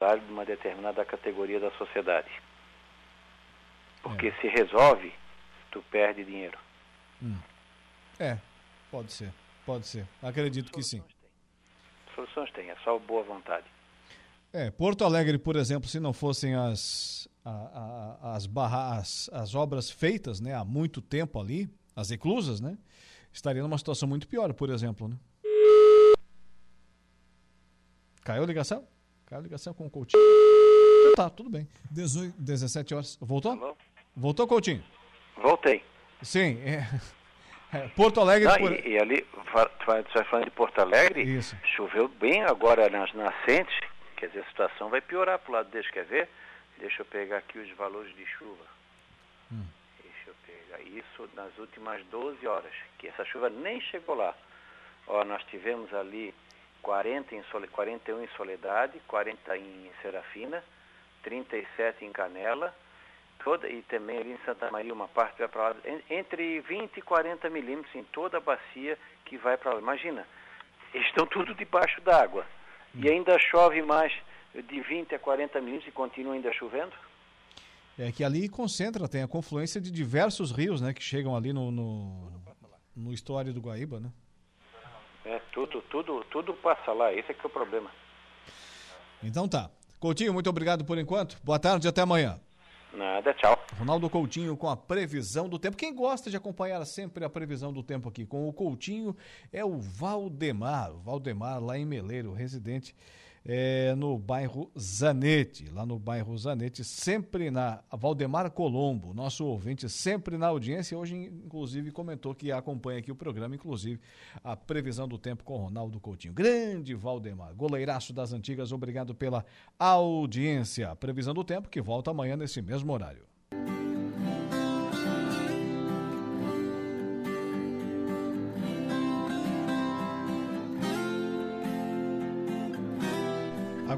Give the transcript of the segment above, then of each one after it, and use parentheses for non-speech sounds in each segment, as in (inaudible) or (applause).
de uma determinada categoria da sociedade. Porque é. se resolve, tu perde dinheiro. Hum. É, pode ser, pode ser. Acredito que sim. Tem. Soluções tem, é só boa vontade. É, Porto Alegre, por exemplo, se não fossem as, a, a, as, barra, as, as obras feitas né, há muito tempo ali, as eclusas, né, estaria numa situação muito pior, por exemplo. Né? Caiu a ligação? A ligação com o Coutinho. Então tá, tudo bem. 18, 17 horas. Voltou? Alô? Voltou, Coutinho? Voltei. Sim. É, (laughs) é, Porto Alegre. Não, por... e, e, ali, tu vai falando de Porto Alegre, Isso. choveu bem agora nas nascentes, quer dizer, a situação vai piorar para o lado deles, quer ver? Deixa eu pegar aqui os valores de chuva. Hum. Deixa eu pegar isso nas últimas 12 horas, que essa chuva nem chegou lá. Ó, nós tivemos ali 40 em Sole, 41 em Soledade, 40 em Serafina, 37 em Canela, toda, e também ali em Santa Maria, uma parte vai para lá, entre 20 e 40 milímetros em toda a bacia que vai para lá. Imagina, estão tudo debaixo d'água. E hum. ainda chove mais de 20 a 40 milímetros e continua ainda chovendo? É que ali concentra, tem a confluência de diversos rios, né, que chegam ali no, no, no estuário do Guaíba, né? É, tudo, tudo, tudo passa lá, esse é que é o problema. Então tá. Coutinho, muito obrigado por enquanto. Boa tarde e até amanhã. Nada, tchau. Ronaldo Coutinho com a previsão do tempo. Quem gosta de acompanhar sempre a previsão do tempo aqui com o Coutinho é o Valdemar. O Valdemar, lá em Meleiro, residente é, no bairro Zanete, lá no bairro Zanete, sempre na Valdemar Colombo, nosso ouvinte, sempre na audiência. Hoje, inclusive, comentou que acompanha aqui o programa, inclusive a previsão do tempo com Ronaldo Coutinho. Grande Valdemar, goleiraço das antigas, obrigado pela audiência. Previsão do tempo que volta amanhã nesse mesmo horário.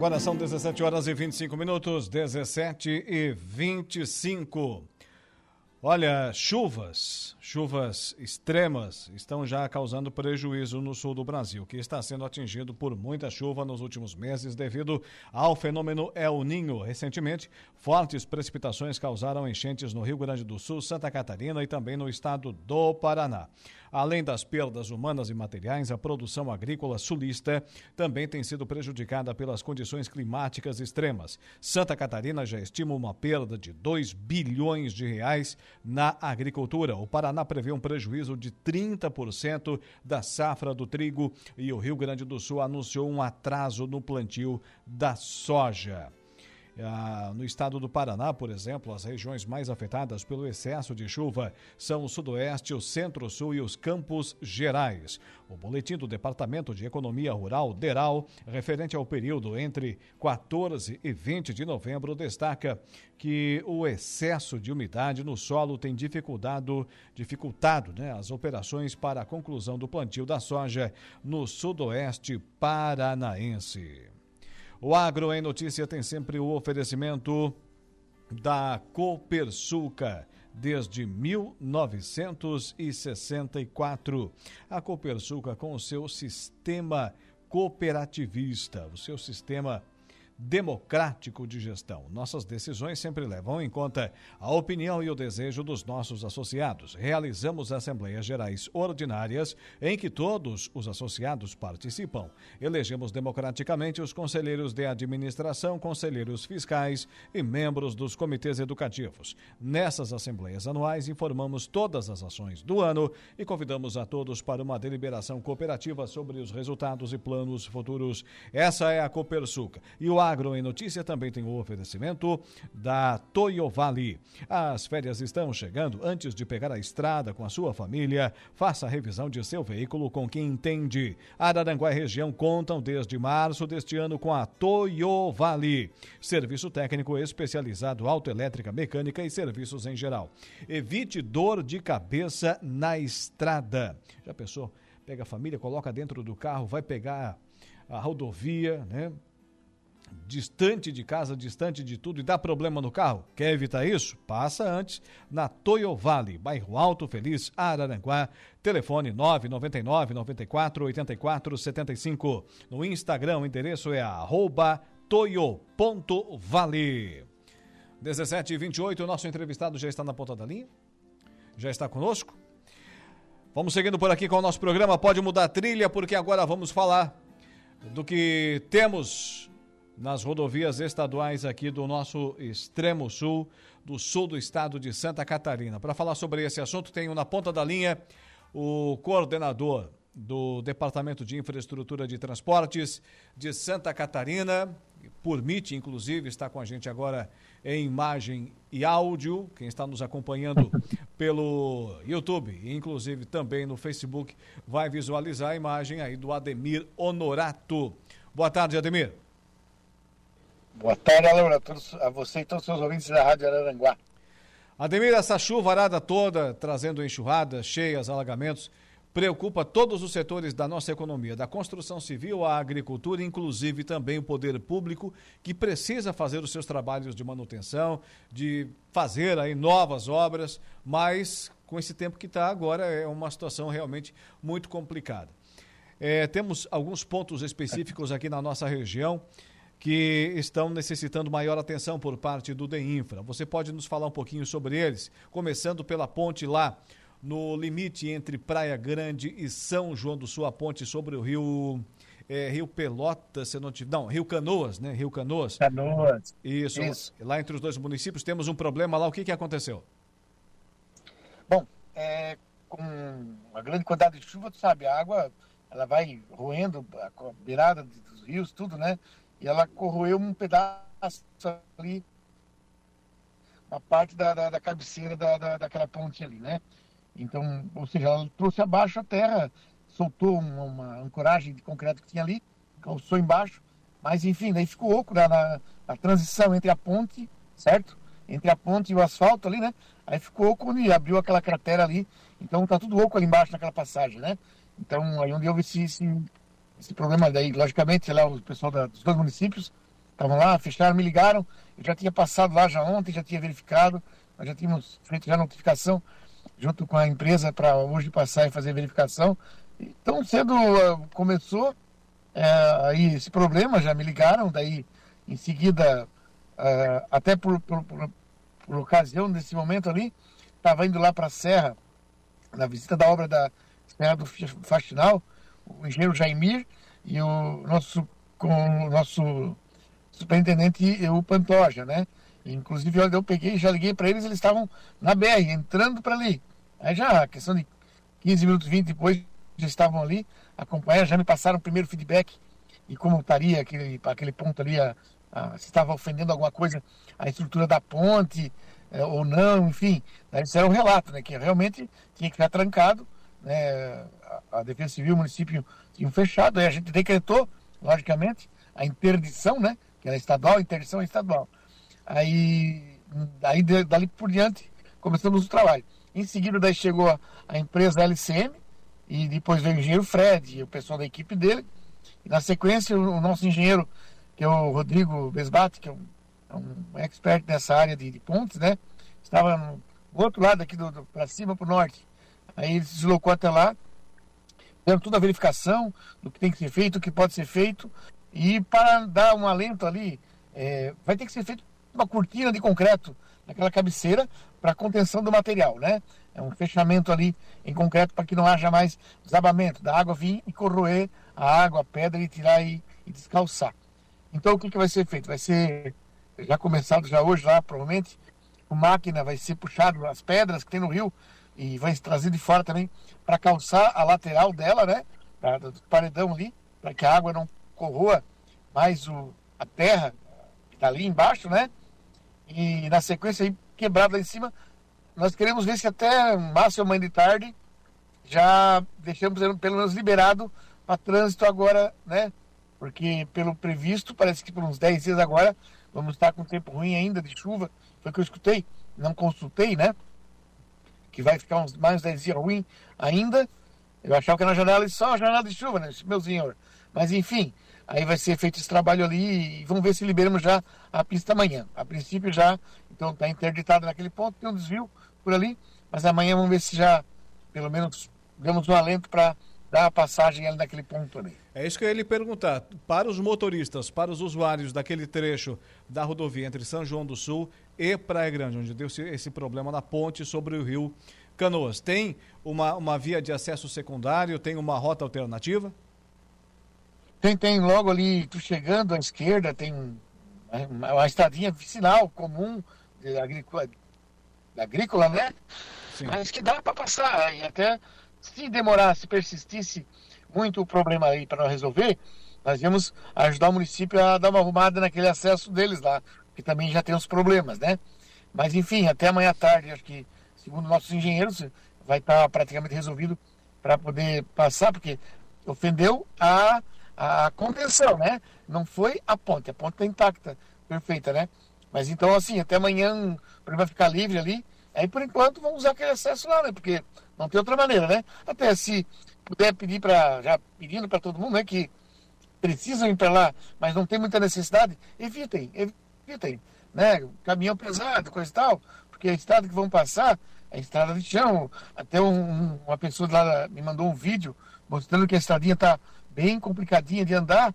Agora são 17 horas e 25 minutos, 17 e 25. Olha, chuvas, chuvas extremas estão já causando prejuízo no sul do Brasil, que está sendo atingido por muita chuva nos últimos meses devido ao fenômeno El Ninho. Recentemente, fortes precipitações causaram enchentes no Rio Grande do Sul, Santa Catarina e também no estado do Paraná. Além das perdas humanas e materiais, a produção agrícola sulista também tem sido prejudicada pelas condições climáticas extremas. Santa Catarina já estima uma perda de 2 bilhões de reais na agricultura. O Paraná prevê um prejuízo de 30% da safra do trigo e o Rio Grande do Sul anunciou um atraso no plantio da soja. Ah, no estado do Paraná, por exemplo, as regiões mais afetadas pelo excesso de chuva são o Sudoeste, o Centro-Sul e os Campos Gerais. O boletim do Departamento de Economia Rural, DERAL, referente ao período entre 14 e 20 de novembro, destaca que o excesso de umidade no solo tem dificultado, dificultado né, as operações para a conclusão do plantio da soja no Sudoeste Paranaense. O Agro em Notícia tem sempre o oferecimento da Copersuca desde 1964. A Copersuca com o seu sistema cooperativista, o seu sistema democrático de gestão. Nossas decisões sempre levam em conta a opinião e o desejo dos nossos associados. Realizamos assembleias gerais ordinárias em que todos os associados participam. Elegemos democraticamente os conselheiros de administração, conselheiros fiscais e membros dos comitês educativos. Nessas assembleias anuais, informamos todas as ações do ano e convidamos a todos para uma deliberação cooperativa sobre os resultados e planos futuros. Essa é a Copersuca. E o Agro em Notícia também tem o oferecimento da Toyovali. As férias estão chegando. Antes de pegar a estrada com a sua família, faça a revisão de seu veículo com quem entende. Araranguá e região contam desde março deste ano com a Toyovali. Serviço técnico especializado autoelétrica, mecânica e serviços em geral. Evite dor de cabeça na estrada. Já pensou? Pega a família, coloca dentro do carro, vai pegar a rodovia, né? Distante de casa, distante de tudo e dá problema no carro? Quer evitar isso? Passa antes na Toyo Vale, bairro Alto Feliz, Araranguá. Telefone 999 94 84 75. No Instagram, o endereço é toyo.vale. 17 e 28, o nosso entrevistado já está na ponta da linha? Já está conosco? Vamos seguindo por aqui com o nosso programa. Pode mudar a trilha, porque agora vamos falar do que temos nas rodovias estaduais aqui do nosso extremo sul, do sul do estado de Santa Catarina. Para falar sobre esse assunto, tenho na ponta da linha o coordenador do Departamento de Infraestrutura de Transportes de Santa Catarina, por MIT, inclusive, está com a gente agora em imagem e áudio. Quem está nos acompanhando (laughs) pelo YouTube, inclusive também no Facebook, vai visualizar a imagem aí do Ademir Honorato. Boa tarde, Ademir. Boa tarde, Laura, a você e todos os seus ouvintes da Rádio Araranguá. Ademir, essa chuvarada toda, trazendo enxurradas, cheias, alagamentos, preocupa todos os setores da nossa economia, da construção civil à agricultura, inclusive também o poder público, que precisa fazer os seus trabalhos de manutenção, de fazer aí novas obras, mas com esse tempo que está agora é uma situação realmente muito complicada. É, temos alguns pontos específicos aqui na nossa região que estão necessitando maior atenção por parte do DEINFRA. Você pode nos falar um pouquinho sobre eles, começando pela ponte lá no limite entre Praia Grande e São João do Sul, a ponte sobre o rio é, Rio Pelotas, se não tiver, não, Rio Canoas, né? Rio Canoas. Canoas. Isso, Isso. Lá entre os dois municípios temos um problema lá. O que que aconteceu? Bom, é, com uma grande quantidade de chuva, tu sabe, a água ela vai roendo a beirada dos rios, tudo, né? E ela corroeu um pedaço ali, uma parte da, da, da cabeceira da, da, daquela ponte ali, né? Então, ou seja, ela trouxe abaixo a terra, soltou uma, uma ancoragem de concreto que tinha ali, calçou embaixo, mas enfim, daí ficou oco na, na, na, transição entre a ponte, certo? Entre a ponte e o asfalto ali, né? Aí ficou oco e abriu aquela cratera ali, então tá tudo oco ali embaixo naquela passagem, né? Então, aí onde houve esse, esse esse problema daí, logicamente, lá o pessoal da, dos dois municípios estavam lá, fecharam, me ligaram, eu já tinha passado lá já ontem, já tinha verificado, nós já tínhamos feito já notificação junto com a empresa para hoje passar e fazer verificação. Então cedo uh, começou é, aí esse problema, já me ligaram, daí em seguida, uh, até por, por, por, por, ocasião desse momento ali, estava indo lá para a Serra, na visita da obra da Serra do Faxinal, o engenheiro Jaimir e o nosso, com o nosso superintendente, o Pantoja, né? Inclusive, eu peguei, já liguei para eles, eles estavam na BR, entrando para ali. Aí já, questão de 15 minutos, 20 depois, já estavam ali, acompanhando, já me passaram o primeiro feedback e como estaria aquele, aquele ponto ali, a, a, se estava ofendendo alguma coisa a estrutura da ponte é, ou não, enfim. Isso era um relato, né? Que realmente tinha que ficar trancado, né? A Defesa Civil, o município tinham fechado, aí a gente decretou, logicamente, a interdição, né? Que era estadual, a interdição é estadual. Aí, aí dali por diante, começamos o trabalho. Em seguida, daí chegou a, a empresa LCM, e depois veio o engenheiro Fred e o pessoal da equipe dele. E na sequência, o, o nosso engenheiro, que é o Rodrigo Besbate, que é um, é um expert nessa área de, de pontes, né? Estava no outro lado aqui, do, do para cima, para o norte. Aí ele se deslocou até lá, dando toda a verificação do que tem que ser feito, o que pode ser feito. E para dar um alento ali, é, vai ter que ser feito uma cortina de concreto naquela cabeceira para contenção do material, né? É um fechamento ali em concreto para que não haja mais desabamento da água vir e corroer a água, a pedra e tirar e, e descalçar. Então o que, que vai ser feito? Vai ser já começado já hoje lá, provavelmente, com máquina vai ser puxado as pedras que tem no rio e vai trazer de fora também para calçar a lateral dela, né? Pra, do paredão ali, para que a água não corroa mais o, a terra que está ali embaixo, né? E na sequência aí, quebrado lá em cima, nós queremos ver se até máximo amanhã de tarde já deixamos pelo menos liberado para trânsito agora, né? Porque pelo previsto, parece que por uns 10 dias agora vamos estar com tempo ruim ainda de chuva. Foi o que eu escutei, não consultei, né? Que vai ficar uns mais 10 dias ruim ainda. Eu achava que era janela só janela de chuva, né, meu senhor? Mas enfim, aí vai ser feito esse trabalho ali e vamos ver se liberamos já a pista amanhã. A princípio já, então está interditado naquele ponto, tem um desvio por ali, mas amanhã vamos ver se já, pelo menos, damos um alento para dar a passagem ali naquele ponto ali. É isso que eu ia lhe perguntar. Para os motoristas, para os usuários daquele trecho da rodovia entre São João do Sul e Praia Grande, onde deu esse problema na ponte sobre o rio Canoas, tem uma, uma via de acesso secundário, tem uma rota alternativa? Tem, tem. Logo ali, tu chegando à esquerda, tem uma, uma estradinha vicinal comum agrícola, agrícola né? Sim. Mas que dá para passar. E até se demorar, se persistisse muito problema aí para resolver, nós íamos ajudar o município a dar uma arrumada naquele acesso deles lá, que também já tem os problemas, né? Mas enfim, até amanhã à tarde, acho que, segundo nossos engenheiros, vai estar praticamente resolvido para poder passar, porque ofendeu a, a contenção, né? Não foi a ponte, a ponte está intacta, perfeita, né? Mas então, assim, até amanhã o vai ficar livre ali. Aí, por enquanto, vamos usar aquele acesso lá, né? Porque não tem outra maneira, né? Até se puder pedir para, já pedindo para todo mundo, né? Que precisam ir para lá, mas não tem muita necessidade, evitem, evitem, né? Caminhão pesado, coisa e tal, porque a estrada que vão passar é estrada de chão. Até um, uma pessoa lá me mandou um vídeo mostrando que a estradinha está bem complicadinha de andar,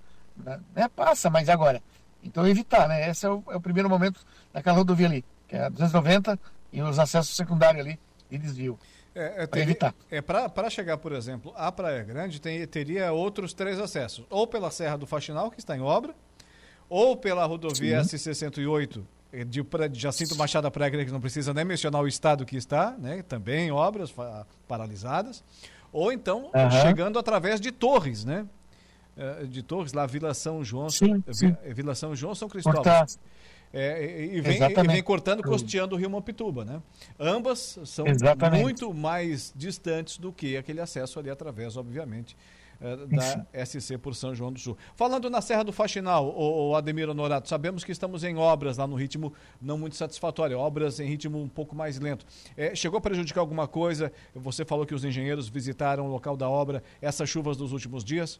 né? Passa, mas agora então, evitar, né? Esse é o, é o primeiro momento daquela rodovia ali, que é a 290 e os acessos secundários ali de desvio. É, é, para evitar. É, para chegar, por exemplo, à Praia Grande, tem, teria outros três acessos. Ou pela Serra do Faxinal, que está em obra, ou pela rodovia S68 eh, de, de Jacinto Machado Praia Grande, que não precisa nem mencionar o estado que está, né? também obras paralisadas. Ou então, uhum. chegando através de Torres, né? Eh, de Torres, lá Vila São João, sim, sim. Vila São João, São Cristóvão. É, e, vem, e, vem, cortando, costeando o Rio Mopituba, né? Ambas são Exatamente. muito mais distantes do que aquele acesso ali através, obviamente, eh, da SC por São João do Sul. Falando na Serra do Faxinal, o, o Ademir Honorato, sabemos que estamos em obras lá no ritmo não muito satisfatório, obras em ritmo um pouco mais lento. É, chegou a prejudicar alguma coisa? Você falou que os engenheiros visitaram o local da obra, essas chuvas dos últimos dias?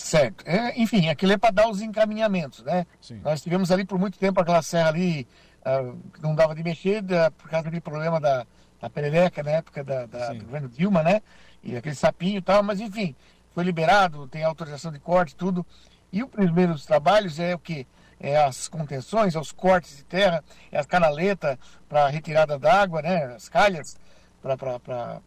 Certo. É, enfim, aquilo é para dar os encaminhamentos, né? Sim. Nós tivemos ali por muito tempo aquela serra ali uh, que não dava de mexer da, por causa do problema da, da perereca na época da, da do governo Dilma, né? E aquele sapinho e tal, mas enfim, foi liberado, tem autorização de corte, tudo. E os primeiros trabalhos é o que? É as contenções, é os cortes de terra, é as canaletas para retirada d'água, né? As calhas para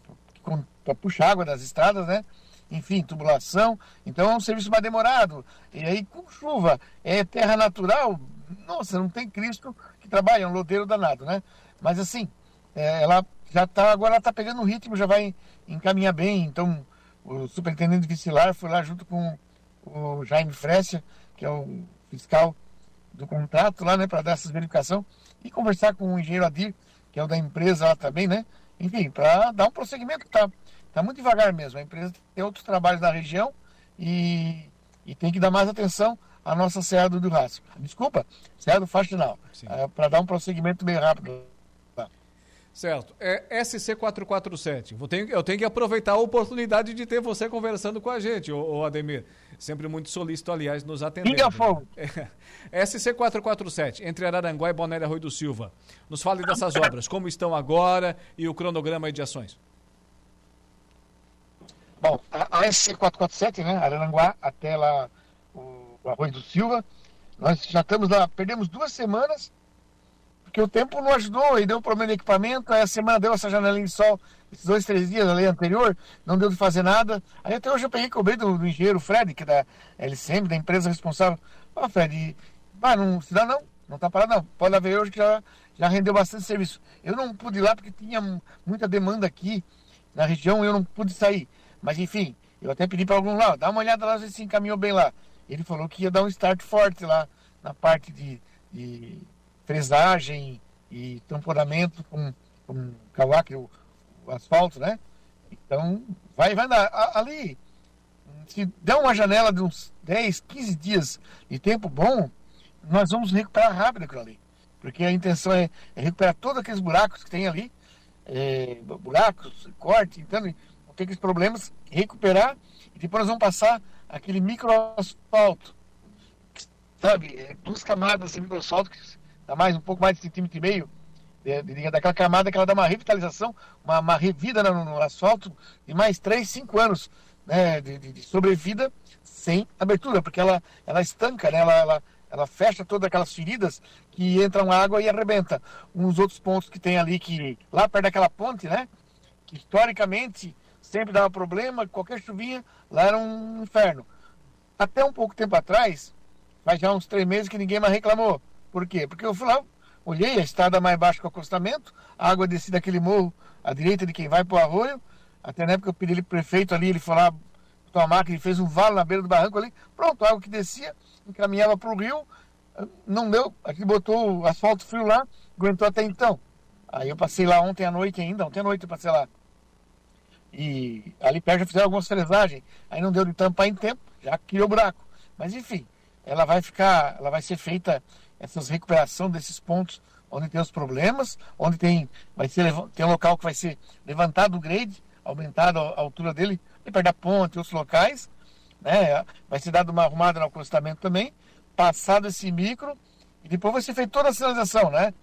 puxar água das estradas, né? Enfim, tubulação. Então é um serviço mais demorado. E aí, com chuva, é terra natural, nossa, não tem Cristo que trabalha, é um lodeiro danado, né? Mas assim, é, ela já está, agora ela está pegando o ritmo, já vai encaminhar bem. Então, o superintendente Vicilar foi lá junto com o Jaime Frécia, que é o fiscal do contrato lá, né, para dar essa verificação e conversar com o engenheiro Adir, que é o da empresa lá também, né? Enfim, para dar um prosseguimento tá Está muito devagar mesmo. A empresa tem outros trabalhos na região e, e tem que dar mais atenção à nossa Serra do Rastro. Desculpa, Serra do Faxinal. É, Para dar um prosseguimento bem rápido. Certo. É SC447. Eu tenho, eu tenho que aproveitar a oportunidade de ter você conversando com a gente, o, Ademir. Sempre muito solícito, aliás, nos atendendo. Liga fogo. É, SC447, entre Araranguá e Bonélia Rui do Silva. Nos fale dessas obras, como estão agora e o cronograma de ações. Bom, a, a SC447, né, Arananguá até lá o, o Arroio do Silva, nós já estamos lá, perdemos duas semanas, porque o tempo não ajudou, e deu problema de equipamento, aí a semana deu essa janelinha de sol, esses dois, três dias ali anterior, não deu de fazer nada. Aí até hoje eu peguei cobrei do, do engenheiro Fred, que é da LCM, da empresa responsável. Ó, Fred, ah, não se dá não, não tá parado não, pode haver hoje que já, já rendeu bastante serviço. Eu não pude ir lá porque tinha muita demanda aqui na região, eu não pude sair. Mas enfim, eu até pedi para algum lá, dá uma olhada lá se se encaminhou bem lá. Ele falou que ia dar um start forte lá na parte de, de fresagem e tamponamento com, com cavaque, o, o, asfalto, né? Então, vai, vai dar. Ali, se der uma janela de uns 10, 15 dias de tempo bom, nós vamos recuperar rápido aquilo ali. Porque a intenção é, é recuperar todos aqueles buracos que tem ali, é, buracos, corte, então aqueles problemas, recuperar e depois nós vamos passar aquele microasfalto, sabe, é, duas camadas de microasfalto, que dá mais, um pouco mais de centímetro e meio, de, de, daquela camada que ela dá uma revitalização, uma, uma revida no, no, asfalto de mais 3, 5 anos. né, de, de, de, sobrevida sem abertura, porque ela, ela estanca, né, ela, ela, ela fecha todas aquelas feridas que entram água e arrebenta. Uns outros pontos que tem ali, que lá perto daquela ponte, né, que historicamente sempre dava problema, qualquer chuvinha, lá era um inferno. Até um pouco tempo atrás, faz já uns três meses que ninguém mais reclamou. Por quê? Porque eu fui lá, olhei a estrada mais baixa que o acostamento, a água descia daquele morro à direita de quem vai para o arroio. Até na época eu pedi ele prefeito ali, ele foi lá, botou a máquina, ele fez um vale na beira do barranco ali. Pronto, a água que descia, encaminhava para o rio, não deu. Aqui botou o asfalto frio lá, aguentou até então. Aí eu passei lá ontem à noite ainda, ontem à noite eu passei lá. E ali perto já fizeram algumas fresagens. Aí não deu de tampar em tempo, já criou buraco. Mas enfim, ela vai ficar, ela vai ser feita essas recuperação desses pontos onde tem os problemas, onde tem vai ser tem um local que vai ser levantado o grade, aumentado a altura dele, perto da ponte, outros locais, né? Vai ser dado uma arrumada no acostamento também, passado esse micro e depois vai ser feita toda a sinalização, né?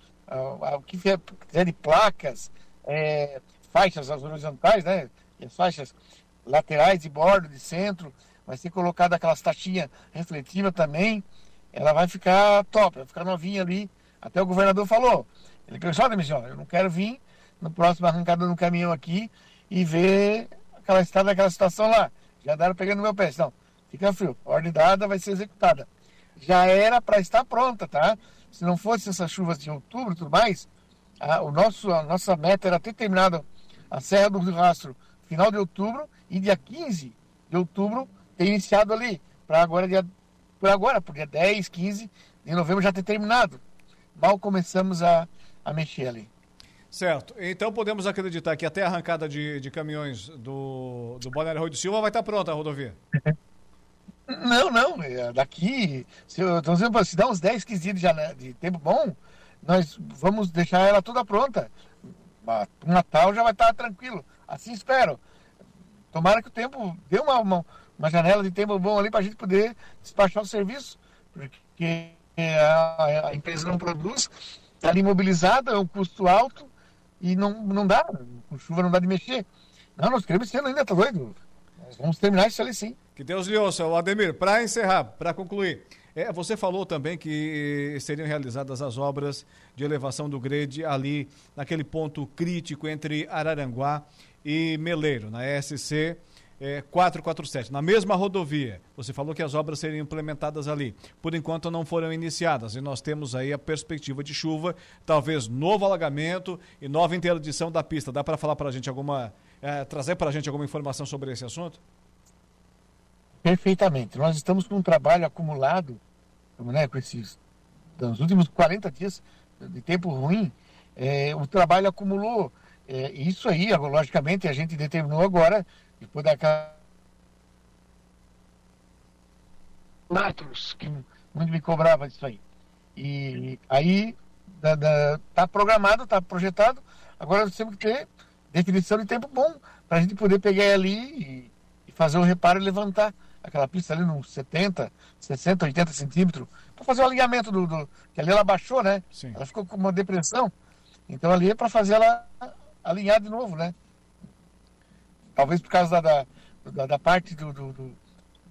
O que fizer de placas, é, faixas as horizontais, né? E as faixas laterais de bordo, de centro, vai ser colocada aquelas taxinhas refletivas também. Ela vai ficar top, vai ficar novinha ali. Até o governador falou. Ele pensou, olha, missão, eu não quero vir no próximo arrancada no caminhão aqui e ver aquela estrada, aquela situação lá. Já andaram pegando meu pé. Não, fica frio. ordem dada vai ser executada. Já era para estar pronta, tá? Se não fosse essas chuvas de outubro e tudo mais, a, o nosso, a nossa meta era ter terminado a Serra do Rio Rastro final de outubro e dia 15 de outubro ter iniciado ali, para agora, dia, por agora, por dia 10, 15 de novembro já ter terminado. Mal começamos a, a mexer ali. Certo. Então podemos acreditar que até a arrancada de, de caminhões do, do Balneário Rui do Silva vai estar pronta a rodovia? (laughs) Não, não. É, daqui, se, eu, dizendo, se dá uns 10, 15 dias de, de tempo bom, nós vamos deixar ela toda pronta. O Natal já vai estar tranquilo. Assim espero. Tomara que o tempo dê uma, uma, uma janela de tempo bom ali para a gente poder despachar o serviço, porque a, a empresa não produz, está ali imobilizada, é um custo alto e não, não dá, com chuva não dá de mexer. Não, nós queremos esse ano ainda, tá doido? Nós vamos terminar isso ali sim. Que Deus lhe ouça, o Ademir. Para encerrar, para concluir, é, você falou também que seriam realizadas as obras de elevação do grade ali naquele ponto crítico entre Araranguá e Meleiro, na SC é, 447, na mesma rodovia. Você falou que as obras seriam implementadas ali. Por enquanto não foram iniciadas e nós temos aí a perspectiva de chuva, talvez novo alagamento e nova interdição da pista. Dá para falar para a gente alguma, é, trazer para a gente alguma informação sobre esse assunto? Perfeitamente. Nós estamos com um trabalho acumulado, né, com esses, nos últimos 40 dias de tempo ruim, é, o trabalho acumulou. É, isso aí, logicamente, a gente determinou agora depois daquela. Matos, que muito me cobrava isso aí. E aí da, da, tá programado, tá projetado. Agora nós temos que ter definição de tempo bom para a gente poder pegar ali e, e, fazer o reparo e levantar aquela pista ali nos 70, 60, 80 centímetros para fazer o alinhamento do, do, que ali ela baixou, né? Sim. Ela ficou com uma depressão. Então ali é para fazer ela alinhar de novo, né? talvez por causa da, da, da parte do, do, do,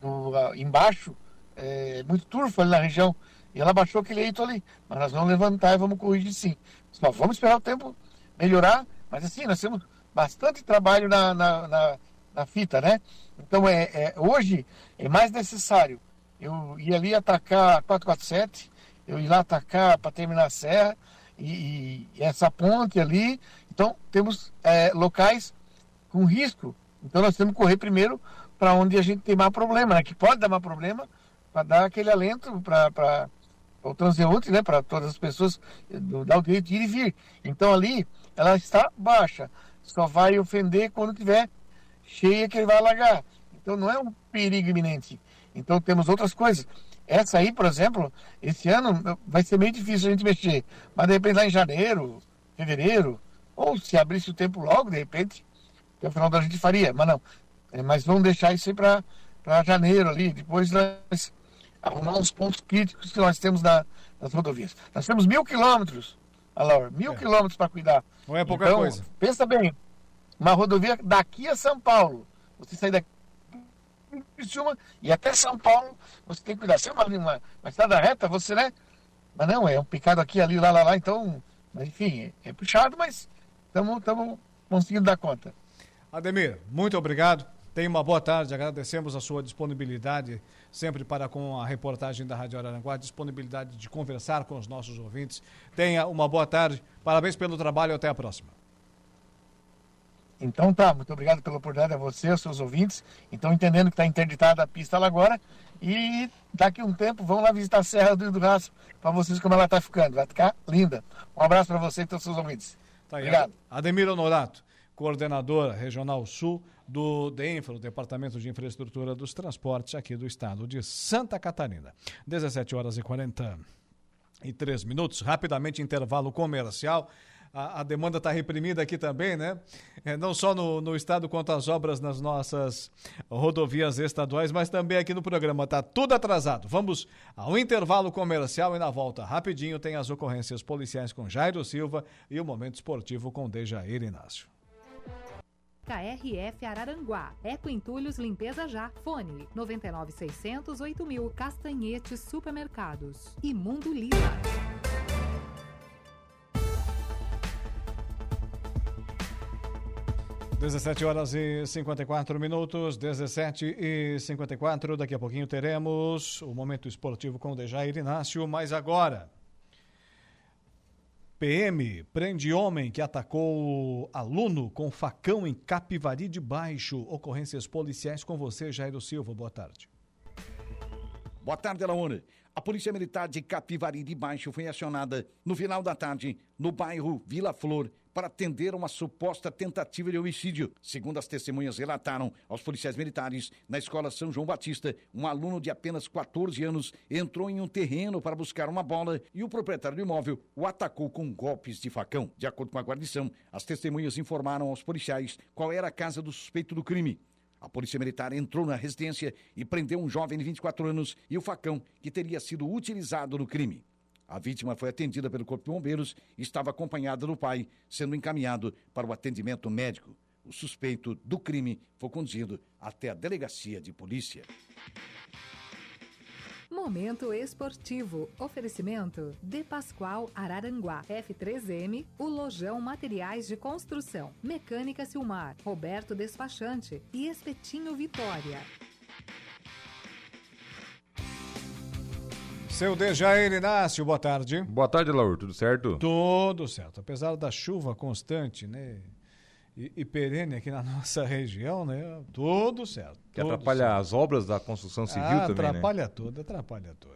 do embaixo, é, muito turfo ali na região, e ela baixou aquele leito ali. Mas nós vamos levantar e vamos corrigir sim. Só vamos esperar o tempo melhorar, mas assim, nós temos bastante trabalho na, na, na, na fita, né? Então, é, é, hoje é mais necessário eu ir ali atacar 447, eu ir lá atacar para terminar a serra, e, e, essa ponte ali. Então, temos é, locais com risco. Então nós temos que correr primeiro para onde a gente tem mais problema, né? que pode dar mais problema, para dar aquele alento para o transeunte, né? para todas as pessoas dar o direito de ir e vir. Então ali ela está baixa, só vai ofender quando tiver cheia que ele vai alagar. Então não é um perigo iminente. Então temos outras coisas. Essa aí, por exemplo, esse ano vai ser meio difícil a gente mexer. Mas de repente lá em janeiro, fevereiro, ou se abrisse o tempo logo, de repente, até o final da gente faria, mas não. É, mas vamos deixar isso aí para janeiro ali, depois nós arrumar uns pontos críticos que nós temos na, nas rodovias. Nós temos mil quilômetros, Alaur, mil é. quilômetros para cuidar. Não é pouca então, coisa. Pensa bem, uma rodovia daqui a São Paulo, você sair daqui Criciúma e até São Paulo, você tem que cuidar. Se é uma, uma, uma estrada reta, você, né? Mas não, é um picado aqui, ali, lá, lá, lá, então, enfim, é puxado, mas estamos conseguindo dar conta. Ademir, muito obrigado. Tenha uma boa tarde, agradecemos a sua disponibilidade sempre para com a reportagem da Rádio Araranguá, disponibilidade de conversar com os nossos ouvintes. Tenha uma boa tarde, parabéns pelo trabalho e até a próxima. Então tá, muito obrigado pela oportunidade a você, aos seus ouvintes. Então entendendo que está interditada a pista lá agora e daqui a um tempo vão lá visitar a Serra do Rio do para vocês como ela está ficando. Vai ficar linda. Um abraço para você e todos os seus ouvintes. Tá obrigado. Ademir Honorato, coordenador regional sul do DENFRA, o Departamento de Infraestrutura dos Transportes aqui do estado de Santa Catarina. 17 horas e 43 minutos, rapidamente intervalo comercial a, a demanda está reprimida aqui também, né? É, não só no, no estado quanto as obras nas nossas rodovias estaduais, mas também aqui no programa. Está tudo atrasado. Vamos ao intervalo comercial e na volta rapidinho tem as ocorrências policiais com Jairo Silva e o momento esportivo com Dejair Inácio. KRF Araranguá. Eco Entulhos Limpeza Já. Fone 99600 8000. Castanhetes Supermercados. E Mundo Lila. 17 horas e 54 minutos, 17 e 54. Daqui a pouquinho teremos o momento esportivo com o Dejair Inácio, mas agora. PM prende homem que atacou aluno com facão em Capivari de Baixo. Ocorrências policiais com você, Jairo Silva. Boa tarde. Boa tarde, Laone. A Polícia Militar de Capivari de Baixo foi acionada no final da tarde no bairro Vila Flor para atender uma suposta tentativa de homicídio. Segundo as testemunhas relataram aos policiais militares, na escola São João Batista, um aluno de apenas 14 anos entrou em um terreno para buscar uma bola e o proprietário do imóvel o atacou com golpes de facão. De acordo com a guarnição, as testemunhas informaram aos policiais qual era a casa do suspeito do crime. A polícia militar entrou na residência e prendeu um jovem de 24 anos e o facão que teria sido utilizado no crime. A vítima foi atendida pelo Corpo de Bombeiros e estava acompanhada do pai, sendo encaminhado para o atendimento médico. O suspeito do crime foi conduzido até a delegacia de polícia. Momento esportivo. Oferecimento De Pascoal Araranguá. F3M, o Lojão Materiais de Construção. Mecânica Silmar. Roberto Despachante e Espetinho Vitória. Seu Dejair Inácio, boa tarde. Boa tarde, Laur, tudo certo? Tudo certo. Apesar da chuva constante, né? E, e perene aqui na (laughs) nossa região, né? Tudo certo. Que atrapalha certo. as obras da construção civil ah, também, né? Atrapalha né? tudo, atrapalha tudo.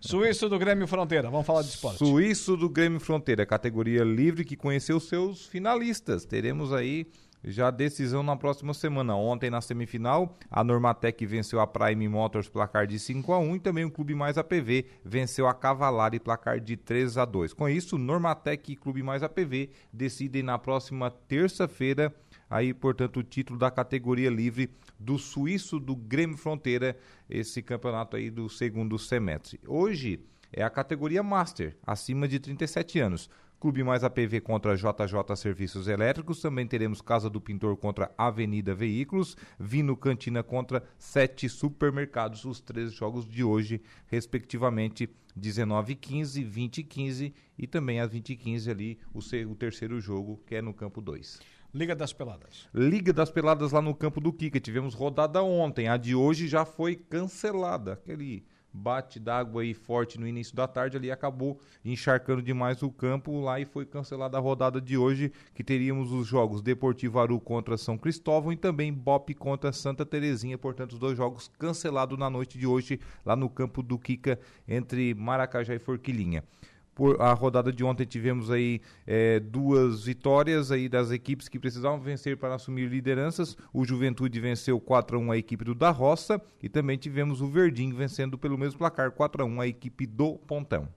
Suíço do Grêmio Fronteira, vamos falar de esporte. Suíço do Grêmio Fronteira, categoria livre que conheceu seus finalistas. Teremos aí já decisão na próxima semana. Ontem, na semifinal, a Normatec venceu a Prime Motors placar de 5 a 1 e também o Clube Mais APV venceu a Cavalari placar de 3 a 2. Com isso, Normatec e Clube Mais APV decidem na próxima terça-feira aí, portanto, o título da categoria livre do suíço do Grêmio Fronteira, esse campeonato aí do segundo semestre. Hoje é a categoria Master, acima de 37 anos. Clube Mais APV contra JJ Serviços Elétricos. Também teremos Casa do Pintor contra Avenida Veículos. Vino Cantina contra Sete Supermercados. Os três jogos de hoje, respectivamente, 19 15, 20 15 e também às 20 15 ali o, o terceiro jogo, que é no campo 2. Liga das Peladas. Liga das Peladas lá no campo do Kika. Tivemos rodada ontem. A de hoje já foi cancelada. Aquele bate d'água aí forte no início da tarde ali acabou encharcando demais o campo lá e foi cancelada a rodada de hoje que teríamos os jogos Deportivo Aru contra São Cristóvão e também Bop contra Santa Terezinha, portanto os dois jogos cancelados na noite de hoje lá no campo do Kika entre Maracajá e Forquilinha. Por a rodada de ontem tivemos aí é, duas vitórias aí das equipes que precisavam vencer para assumir lideranças. O Juventude venceu 4 a 1 a equipe do Da Roça e também tivemos o Verdinho vencendo pelo mesmo placar 4 a 1 a equipe do Pontão.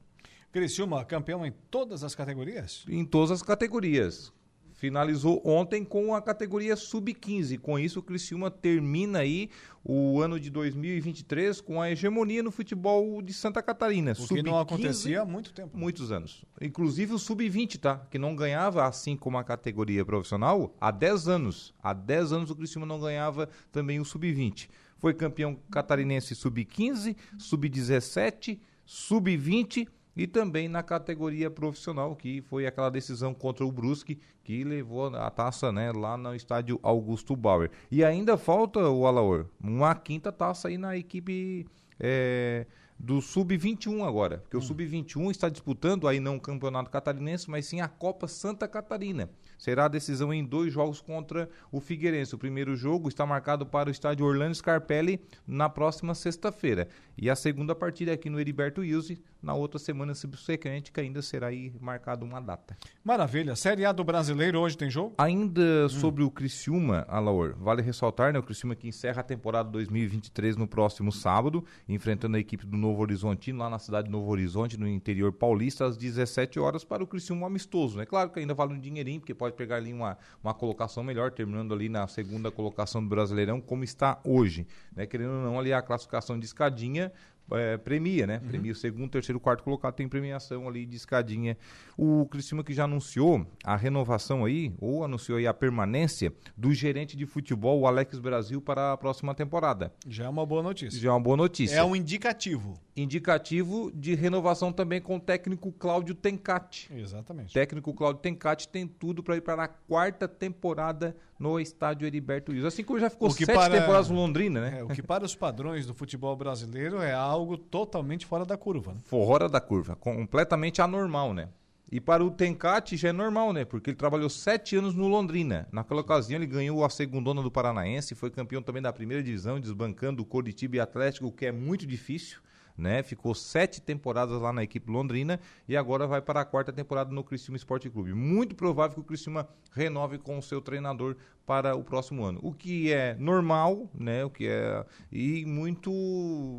Criciúma, campeão em todas as categorias? Em todas as categorias finalizou ontem com a categoria sub-15. Com isso, o Criciúma termina aí o ano de 2023 com a hegemonia no futebol de Santa Catarina. O que não acontecia há muito tempo. Muitos anos. Inclusive o sub-20, tá? Que não ganhava assim como a categoria profissional há 10 anos. Há 10 anos o Criciúma não ganhava também o sub-20 foi campeão catarinense sub-15, sub-17, sub-20 e também na categoria profissional, que foi aquela decisão contra o Brusque que levou a taça né, lá no estádio Augusto Bauer. E ainda falta o Alaor, uma quinta taça aí na equipe é, do Sub-21 agora, porque hum. o Sub-21 está disputando aí não o Campeonato Catarinense, mas sim a Copa Santa Catarina. Será a decisão em dois jogos contra o Figueirense. O primeiro jogo está marcado para o estádio Orlando Scarpelli na próxima sexta-feira. E a segunda partida é aqui no Heriberto Wilson, na outra semana subsequente, que ainda será aí marcado uma data. Maravilha. Série A do Brasileiro hoje tem jogo? Ainda hum. sobre o Criciúma, Alaor, vale ressaltar, né, o Criciúma que encerra a temporada 2023 no próximo sábado, enfrentando a equipe do Novo Horizontino, lá na cidade de Novo Horizonte, no interior paulista, às 17 horas, para o Criciúma amistoso. Né? Claro que ainda vale um dinheirinho, porque pode pegar ali uma, uma colocação melhor, terminando ali na segunda colocação do Brasileirão, como está hoje. Né? Querendo ou não, ali a classificação de escadinha é, premia, né? Uhum. Premia o segundo, terceiro, quarto colocado, tem premiação ali de escadinha. O Criciúma que já anunciou a renovação aí, ou anunciou aí a permanência do gerente de futebol, o Alex Brasil, para a próxima temporada. Já é uma boa notícia. Já é uma boa notícia. É um indicativo. Indicativo de renovação também com o técnico Cláudio Tencati. Exatamente. O técnico Cláudio Tencati tem tudo para ir para a quarta temporada no estádio Heriberto Wilson. Assim como já ficou sete para, temporadas no Londrina, né? É, o que para os padrões do futebol brasileiro é algo totalmente fora da curva. Né? Fora da curva, completamente anormal, né? E para o Tencati já é normal, né? Porque ele trabalhou sete anos no Londrina. Naquela ocasião ele ganhou a segundona do Paranaense, foi campeão também da primeira divisão, desbancando o Coritiba e Atlético, o que é muito difícil né? Ficou sete temporadas lá na equipe londrina e agora vai para a quarta temporada no Criciúma Esporte Clube. Muito provável que o Criciúma renove com o seu treinador para o próximo ano. O que é normal, né? O que é e muito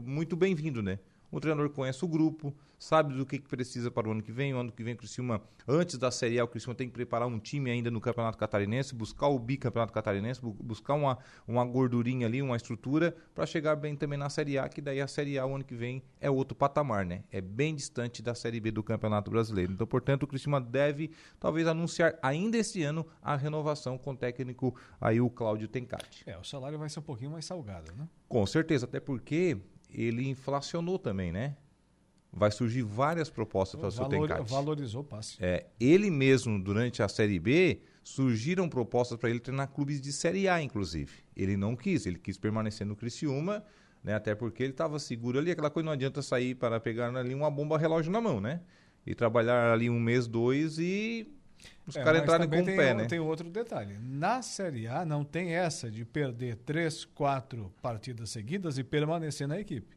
muito bem-vindo, né? O treinador conhece o grupo, sabe do que, que precisa para o ano que vem. O ano que vem, o Criciúma, antes da Série A, o Criciúma tem que preparar um time ainda no Campeonato Catarinense, buscar o bicampeonato catarinense, buscar uma, uma gordurinha ali, uma estrutura, para chegar bem também na Série A, que daí a Série A, o ano que vem, é outro patamar, né? É bem distante da Série B do Campeonato Brasileiro. Então, portanto, o Criciúma deve, talvez, anunciar ainda esse ano a renovação com o técnico aí, o Cláudio Tencati. É, o salário vai ser um pouquinho mais salgado, né? Com certeza, até porque ele inflacionou também, né? vai surgir várias propostas para o seu Tencate. Valorizou o passe. É, ele mesmo, durante a Série B, surgiram propostas para ele treinar clubes de Série A, inclusive. Ele não quis, ele quis permanecer no Criciúma, né, até porque ele estava seguro ali. Aquela coisa não adianta sair para pegar ali uma bomba relógio na mão, né? E trabalhar ali um mês, dois e os é, caras entrarem com o pé, né? Tem outro detalhe. Na Série A não tem essa de perder três, quatro partidas seguidas e permanecer na equipe.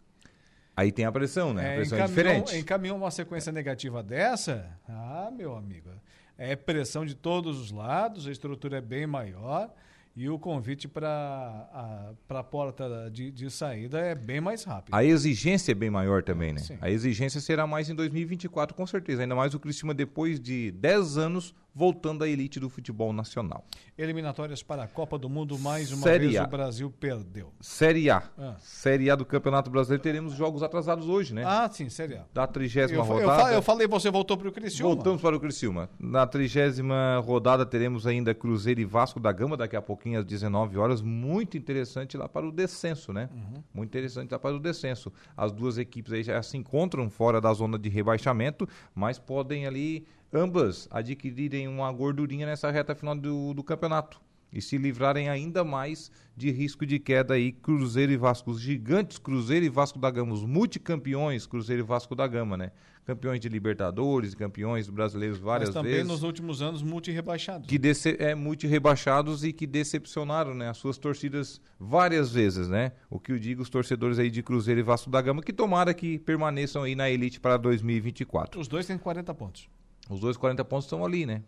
Aí tem a pressão, né? A é, pressão é diferente. Encaminhou uma sequência negativa dessa, ah, meu amigo, é pressão de todos os lados, a estrutura é bem maior e o convite para a porta de, de, saída é bem mais rápido. A exigência é bem maior também, né? Sim. A exigência será mais em 2024, com certeza. Ainda mais o Criciúma depois de 10 anos voltando à elite do futebol nacional. Eliminatórias para a Copa do Mundo, mais uma Série vez a. o Brasil perdeu. Série A. Ah. Série A do Campeonato Brasileiro, teremos jogos atrasados hoje, né? Ah, sim, Série A. Da trigésima rodada. Eu, eu, falei, você voltou para o Criciúma. Voltamos para o Criciúma. Na trigésima rodada teremos ainda Cruzeiro e Vasco da Gama, daqui a pouquinho às 19 horas. Muito interessante lá para o descenso, né? Uhum. Muito interessante lá para o descenso. As duas equipes aí já se encontram fora da zona de rebaixamento, mas podem ali ambas adquirirem uma gordurinha nessa reta final do, do campeonato e se livrarem ainda mais de risco de queda aí, Cruzeiro e Vasco, os gigantes Cruzeiro e Vasco da Gama, os multicampeões Cruzeiro e Vasco da Gama, né? Campeões de Libertadores, campeões brasileiros várias Mas também vezes. nos últimos anos multi-rebaixados. Que dece é, multi-rebaixados e que decepcionaram, né? As suas torcidas várias vezes, né? O que eu digo, os torcedores aí de Cruzeiro e Vasco da Gama, que tomara que permaneçam aí na elite para 2024. Os dois têm 40 pontos. Os dois 40 pontos estão ali, né?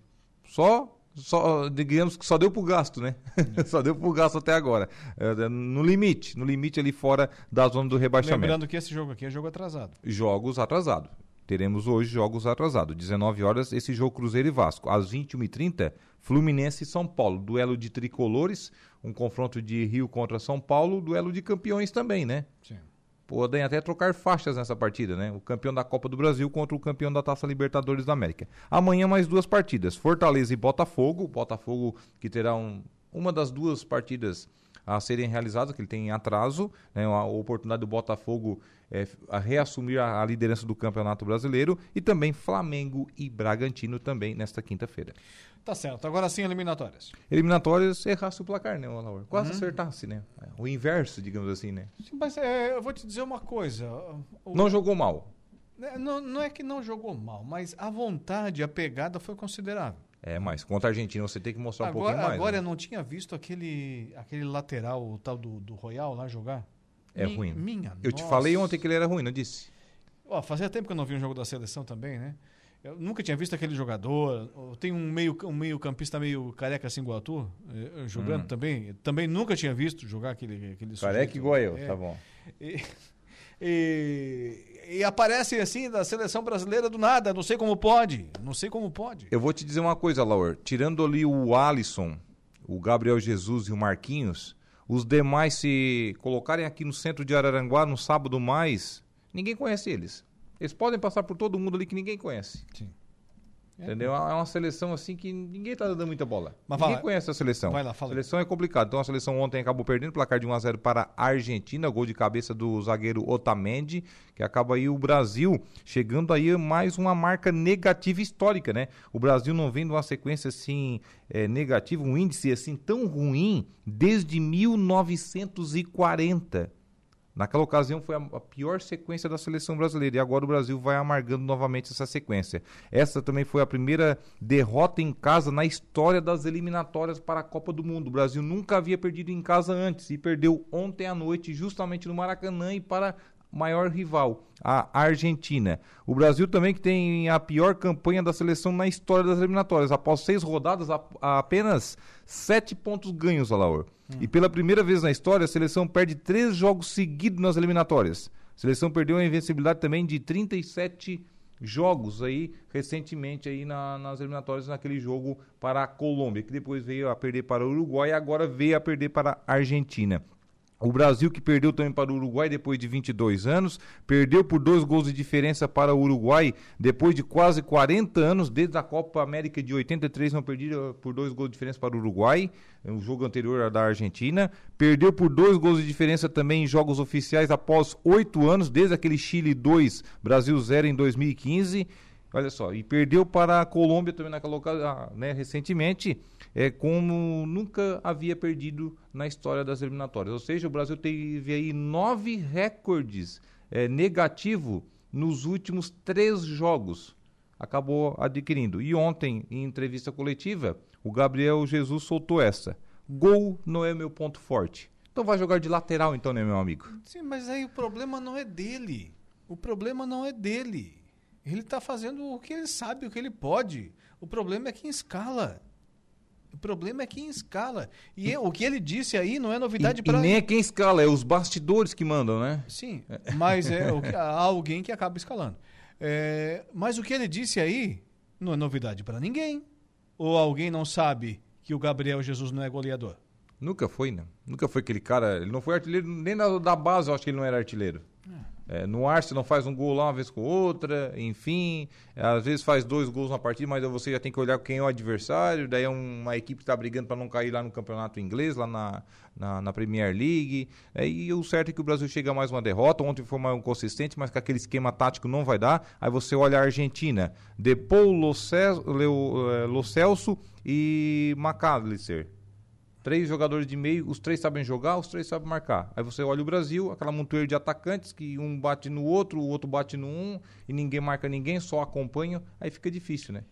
Só, só, digamos que só deu pro gasto, né? (laughs) só deu pro gasto até agora. É, no limite, no limite ali fora da zona do rebaixamento. Lembrando que esse jogo aqui é jogo atrasado. Jogos atrasados. Teremos hoje jogos atrasados. 19 horas, esse jogo Cruzeiro e Vasco. Às 21h30, Fluminense e São Paulo. Duelo de tricolores, um confronto de Rio contra São Paulo, duelo de campeões também, né? Sim podem até trocar faixas nessa partida, né? O campeão da Copa do Brasil contra o campeão da Taça Libertadores da América. Amanhã mais duas partidas, Fortaleza e Botafogo. Botafogo que terá um, uma das duas partidas a serem realizadas, que ele tem atraso, né, a oportunidade do Botafogo é, a reassumir a, a, liderança do Campeonato Brasileiro e também Flamengo e Bragantino também nesta quinta-feira. Tá certo. Agora sim, eliminatórias. Eliminatórias, errasse o placar, né, Laura? Quase uhum. acertasse, né? O inverso, digamos assim, né? Mas é, eu vou te dizer uma coisa. O... Não jogou mal. É, não, não é que não jogou mal, mas a vontade, a pegada foi considerável. É, mas contra a Argentina você tem que mostrar agora, um pouquinho mais. Agora né? eu não tinha visto aquele, aquele lateral, o tal do, do Royal lá jogar. É Mi, ruim. Minha Eu nossa. te falei ontem que ele era ruim, não disse? Ó, fazia tempo que eu não vi um jogo da seleção também, né? Eu nunca tinha visto aquele jogador. Tem um meio, um meio campista meio careca assim igual a tu, eh, jogando hum. também. Também nunca tinha visto jogar aquele, aquele Careca sujeito. igual eu, é. tá bom. E, e, e, aparece assim da seleção brasileira do nada. Não sei como pode. Não sei como pode. Eu vou te dizer uma coisa, Laur. Tirando ali o Alisson, o Gabriel Jesus e o Marquinhos, os demais se colocarem aqui no centro de Araranguá no sábado mais, ninguém conhece eles. Eles podem passar por todo mundo ali que ninguém conhece. Sim. Entendeu? É uma seleção assim que ninguém está dando muita bola. Mas ninguém conhece a seleção. Vai lá, fala. A seleção é complicado. Então a seleção ontem acabou perdendo placar de 1 a 0 para a Argentina, gol de cabeça do zagueiro Otamendi, que acaba aí o Brasil chegando aí mais uma marca negativa histórica, né? O Brasil não vem de uma sequência assim é, negativa, um índice assim tão ruim desde 1940. Naquela ocasião foi a, pior sequência da seleção brasileira e agora o Brasil vai amargando novamente essa sequência. Essa também foi a primeira derrota em casa na história das eliminatórias para a Copa do Mundo. O Brasil nunca havia perdido em casa antes e perdeu ontem à noite justamente no Maracanã e para maior rival, a Argentina. O Brasil também que tem a pior campanha da seleção na história das eliminatórias. Após seis rodadas, apenas sete pontos ganhos, Alaor. Hum. E pela primeira vez na história, a seleção perde três jogos seguidos nas eliminatórias. A seleção perdeu a invencibilidade também de 37 jogos aí recentemente aí na, nas eliminatórias naquele jogo para a Colômbia, que depois veio a perder para o Uruguai e agora veio a perder para a Argentina. O Brasil que perdeu também para o Uruguai depois de 22 anos, perdeu por dois gols de diferença para o Uruguai depois de quase 40 anos, desde a Copa América de 83 não perdia por dois gols de diferença para o Uruguai, o jogo anterior da Argentina, perdeu por dois gols de diferença também em jogos oficiais após oito anos, desde aquele Chile 2, Brasil 0 em 2015 Olha só, e perdeu para a Colômbia também naquela ocasião, ah, né, recentemente, é, como nunca havia perdido na história das eliminatórias. Ou seja, o Brasil teve aí nove recordes é, negativo nos últimos três jogos. Acabou adquirindo. E ontem, em entrevista coletiva, o Gabriel Jesus soltou essa. Gol não é meu ponto forte. Então vai jogar de lateral então, né, meu amigo? Sim, mas aí o problema não é dele. O problema não é dele. Ele está fazendo o que ele sabe, o que ele pode. O problema é que em escala. O problema é quem escala. E, e o que ele disse aí não é novidade para. nem é quem escala, é os bastidores que mandam, né? Sim, mas é o (laughs) que, há alguém que acaba escalando. É, mas o que ele disse aí não é novidade para ninguém. Ou alguém não sabe que o Gabriel Jesus não é goleador? Nunca foi, né? Nunca foi aquele cara. Ele não foi artilheiro nem da, da base, eu acho que ele não era artilheiro. É. É, no Arsenal faz um gol lá uma vez com outra, enfim, às vezes faz dois gols na partida, mas você já tem que olhar quem é o adversário, daí é uma equipe que está brigando para não cair lá no campeonato inglês, lá na, na, na Premier League, é, e o certo é que o Brasil chega a mais uma derrota, ontem foi mais um consistente, mas com aquele esquema tático não vai dar, aí você olha a Argentina, Depou, Lo, Lo Celso e McAllister, Três jogadores de meio, os três sabem jogar, os três sabem marcar. Aí você olha o Brasil, aquela montoeira de atacantes que um bate no outro, o outro bate no um e ninguém marca ninguém, só acompanha. Aí fica difícil, né?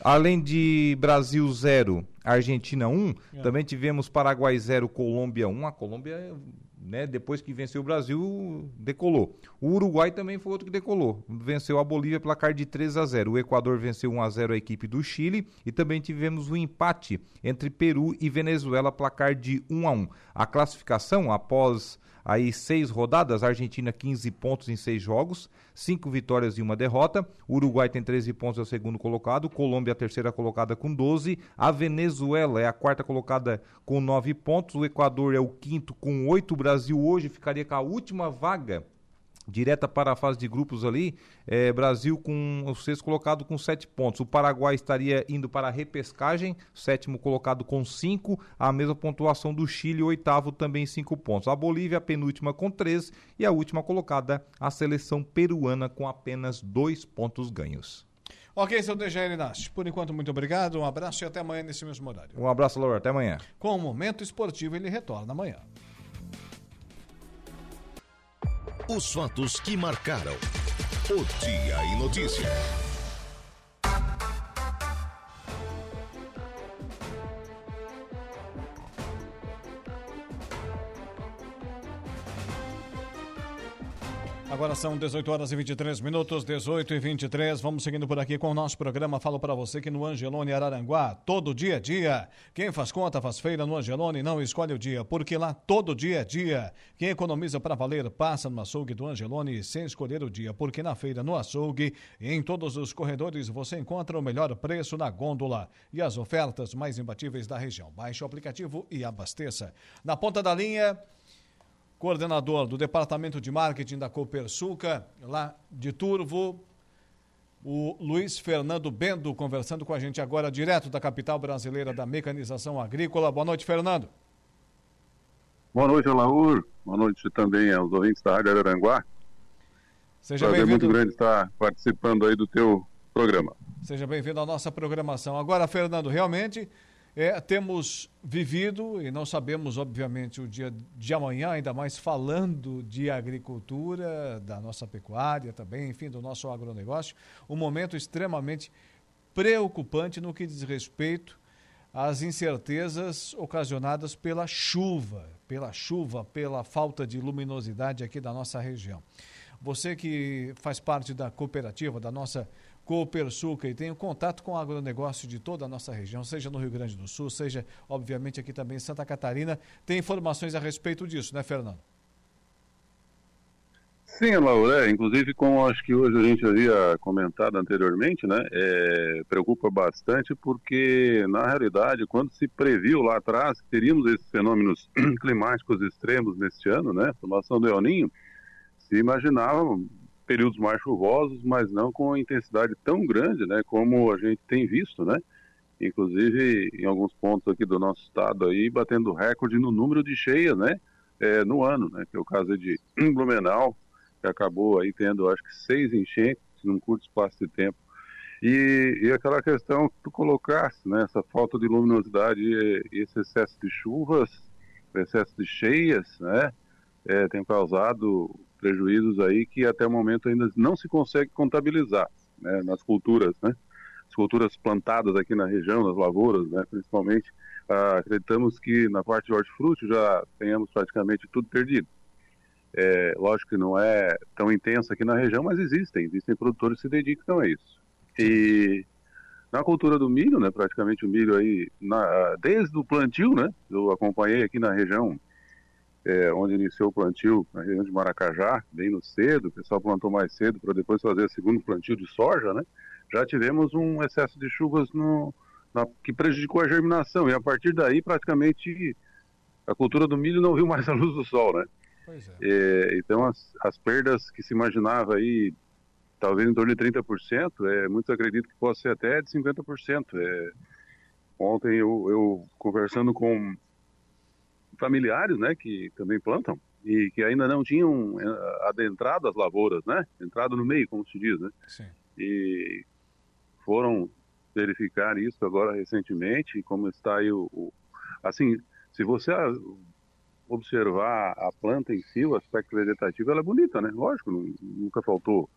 Além de Brasil 0, Argentina 1, um, é. também tivemos Paraguai 0, Colômbia 1. Um. A Colômbia né, depois que venceu o Brasil, decolou. O Uruguai também foi outro que decolou. Venceu a Bolívia placar de 3 a 0. O Equador venceu 1 a 0 a equipe do Chile e também tivemos um empate entre Peru e Venezuela placar de 1 a 1. A classificação após Aí, seis rodadas, Argentina 15 pontos em seis jogos, cinco vitórias e uma derrota. O Uruguai tem 13 pontos, é o segundo colocado. Colômbia, a terceira colocada com 12. A Venezuela é a quarta colocada com 9 pontos. O Equador é o quinto com 8. O Brasil hoje ficaria com a última vaga direta para a fase de grupos ali, é, Brasil com o sexto colocado com sete pontos. O Paraguai estaria indo para a repescagem, sétimo colocado com cinco, a mesma pontuação do Chile, oitavo também cinco pontos. A Bolívia, a penúltima com três e a última colocada, a seleção peruana com apenas dois pontos ganhos. Ok, seu DGL Inácio. Por enquanto, muito obrigado. Um abraço e até amanhã nesse mesmo horário. Um abraço, Laura. Até amanhã. Com o Momento Esportivo, ele retorna amanhã. Os fatos que marcaram o Dia em Notícia. Agora são 18 horas e 23 minutos, 18 e 23. Vamos seguindo por aqui com o nosso programa. Falo para você que no Angelone Araranguá, todo dia é dia. Quem faz conta, faz feira no Angelone, não escolhe o dia, porque lá todo dia é dia. Quem economiza para valer, passa no açougue do Angelone sem escolher o dia, porque na feira, no açougue e em todos os corredores você encontra o melhor preço na gôndola e as ofertas mais imbatíveis da região. Baixe o aplicativo e abasteça. Na ponta da linha coordenador do Departamento de Marketing da Copersuca, lá de Turvo, o Luiz Fernando Bendo, conversando com a gente agora, direto da capital brasileira da mecanização agrícola. Boa noite, Fernando. Boa noite, Alaur. Boa noite também aos ouvintes da Rádio Araranguá. Seja bem-vindo. É muito grande estar participando aí do teu programa. Seja bem-vindo à nossa programação. Agora, Fernando, realmente é, temos vivido, e não sabemos, obviamente, o dia de amanhã, ainda mais falando de agricultura, da nossa pecuária também, enfim, do nosso agronegócio, um momento extremamente preocupante no que diz respeito às incertezas ocasionadas pela chuva, pela chuva, pela falta de luminosidade aqui da nossa região. Você que faz parte da cooperativa, da nossa Copersuca e tenho contato com o agronegócio de toda a nossa região, seja no Rio Grande do Sul, seja, obviamente, aqui também em Santa Catarina. Tem informações a respeito disso, né, Fernando? Sim, Laura, é, inclusive como acho que hoje a gente havia comentado anteriormente, né, é, preocupa bastante porque, na realidade, quando se previu lá atrás que teríamos esses fenômenos (clears throat) climáticos extremos neste ano, né, formação do El Ninho, se imaginava períodos mais chuvosos, mas não com intensidade tão grande, né, como a gente tem visto, né? Inclusive em alguns pontos aqui do nosso estado aí batendo recorde no número de cheias, né? É, no ano, né? Que é o caso de (clears throat) Blumenau, que acabou aí tendo, acho que seis enchentes num curto espaço de tempo. E, e aquela questão que tu colocaste, né? Essa falta de luminosidade e esse excesso de chuvas, excesso de cheias, né? É, tem causado prejuízos aí que até o momento ainda não se consegue contabilizar né, nas culturas, né? As culturas plantadas aqui na região, nas lavouras, né, principalmente, ah, acreditamos que na parte de hortifruti já tenhamos praticamente tudo perdido. É, lógico que não é tão intenso aqui na região, mas existem, existem produtores que se dedicam a isso. E na cultura do milho, né, praticamente o milho aí, na, desde o plantio, né, eu acompanhei aqui na região é, onde iniciou o plantio na região de Maracajá, bem no cedo, o pessoal plantou mais cedo para depois fazer o segundo plantio de soja, né? Já tivemos um excesso de chuvas no, na, que prejudicou a germinação e a partir daí praticamente a cultura do milho não viu mais a luz do sol, né? É. É, então as, as perdas que se imaginava aí talvez em torno de 30%, é, muitos acreditam que possa ser até de 50%. É, ontem eu, eu conversando com familiares, né, que também plantam e que ainda não tinham eh, adentrado as lavouras, né, entrado no meio, como se diz, né, Sim. e foram verificar isso agora recentemente, como está aí o, o assim, se você observar a planta em si, o aspecto vegetativo, ela é bonita, né? Lógico, nunca faltou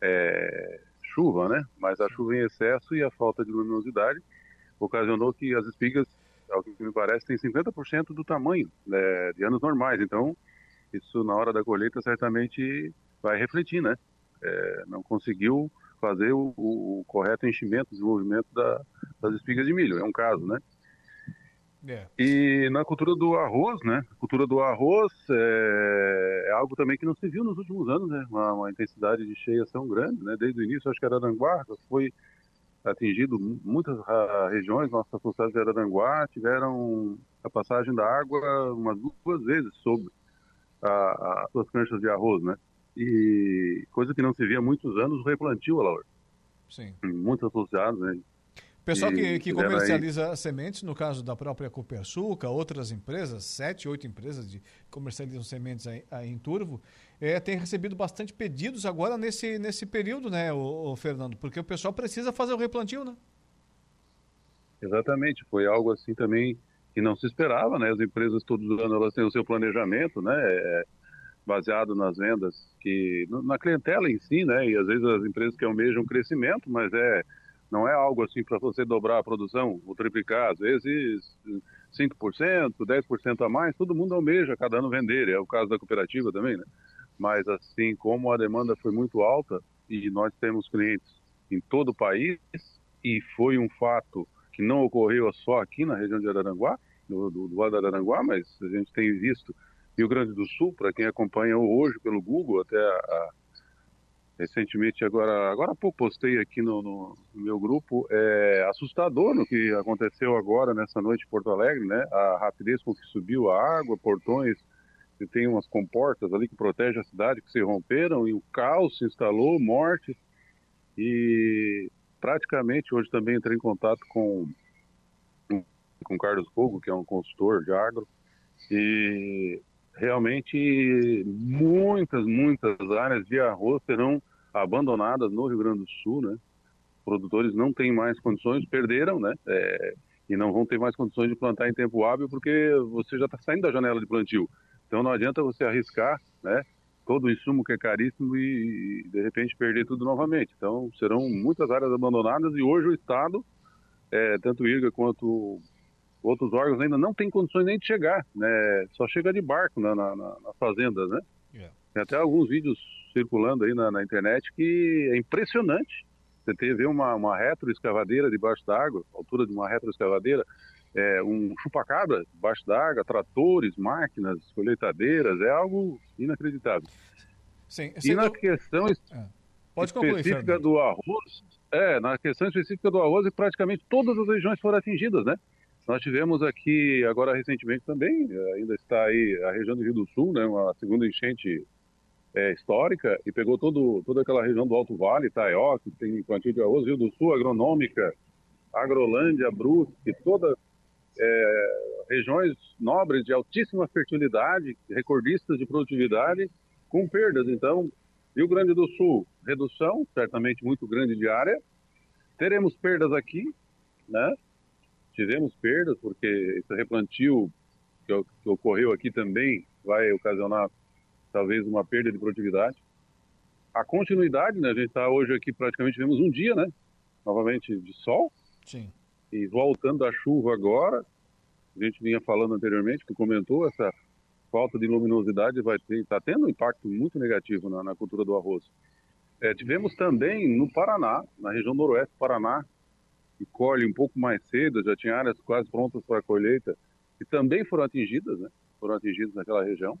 é, chuva, né? Mas a chuva em excesso e a falta de luminosidade ocasionou que as espigas ao que me parece, tem 50% do tamanho né, de anos normais. Então, isso na hora da colheita certamente vai refletir, né? É, não conseguiu fazer o, o, correto enchimento, desenvolvimento da, das espigas de milho. É um caso, né? É. E na cultura do arroz, né? A cultura do arroz é, é, algo também que não se viu nos últimos anos, né? Uma, uma intensidade de cheias tão grande, né? Desde o início, acho que era Aranguá, foi atingido muitas uh, regiões, nossa sociedade de Araranguá tiveram a passagem da água umas duas vezes sobre as suas canchas de arroz, né? e coisa que não se via há muitos anos, o replantio, Laura. Sim. Muitos associados, né? Pessoal que, E que comercializa sementes, no caso da própria Copersuca, outras empresas, sete, oito empresas de comercializam sementes aí, aí em Turvo, é, tem recebido bastante pedidos agora nesse, nesse período, né, o, Fernando? Porque o pessoal precisa fazer o replantio, né? Exatamente, foi algo assim também que não se esperava, né? As empresas todos os anos elas têm o seu planejamento, né? É, baseado nas vendas que na clientela em si, né? E às vezes as empresas que almejam crescimento, mas é não é algo assim para você dobrar a produção ou triplicar, às vezes 5%, 10% a mais, todo mundo almeja cada ano vender, é o caso da cooperativa também, né? Mas assim, como a demanda foi muito alta e nós temos clientes em todo o país e foi um fato que não ocorreu só aqui na região de Araranguá, do, do, do Araranguá, mas a gente tem visto Rio Grande do Sul, para quem acompanha hoje pelo Google, até a, a, recentemente, agora, agora há pouco postei aqui no, no, no, meu grupo, é assustador no que aconteceu agora nessa noite em Porto Alegre, né? A rapidez com que subiu a água, portões, e tem umas comportas ali que protegem a cidade que se romperam e o caos se instalou, morte. E praticamente hoje também entrei em contato com com Carlos Fogo, que é um consultor de agro, e realmente muitas, muitas áreas de arroz serão abandonadas no Rio Grande do Sul, né? Produtores não têm mais condições, perderam, né? É, e não vão ter mais condições de plantar em tempo hábil porque você já está saindo da janela de plantio. Então não adianta você arriscar, né? Todo o insumo que é caríssimo e, e de repente perder tudo novamente. Então serão muitas áreas abandonadas e hoje o Estado, é, tanto o IRGA quanto outros órgãos ainda não têm condições nem de chegar, né? Só chega de barco na, na, nas fazendas, né? Yeah. Tem até alguns vídeos circulando aí na, na, internet que é impressionante. Você ter ver uma, uma retroescavadeira debaixo d'água, altura de uma retroescavadeira, é, um chupa-cabra debaixo d'água, tratores, máquinas, colheitadeiras, é algo inacreditável. Sim, e na questão é. Pode específica concluir, do arroz, é, na questão específica do arroz, praticamente todas as regiões foram atingidas, né? Nós tivemos aqui, agora recentemente também, eh, ainda está aí a região do Rio do Sul, né, uma segunda enchente é, histórica, e pegou todo, toda aquela região do Alto Vale, Itaió, que tem plantio de arroz, Rio do Sul, Agronômica, Agrolândia, Brusque, todas é, regiões nobres de altíssima fertilidade, recordistas de produtividade, com perdas. Então, Rio Grande do Sul, redução, certamente muito grande de área. Teremos perdas aqui, né? tivemos perdas, porque esse replantio que, que ocorreu aqui também vai ocasionar talvez uma perda de produtividade. A continuidade, né? A gente está hoje aqui praticamente tivemos um dia, né? Novamente de sol. Sim. E voltando a chuva agora, a gente vinha falando anteriormente, que comentou essa falta de luminosidade vai está tendo um impacto muito negativo na, na cultura do arroz. É, tivemos também no Paraná, na região noroeste do Paraná, que colhe um pouco mais cedo, já tinha áreas quase prontas para a colheita, que também foram atingidas, né? Foram atingidas naquela região.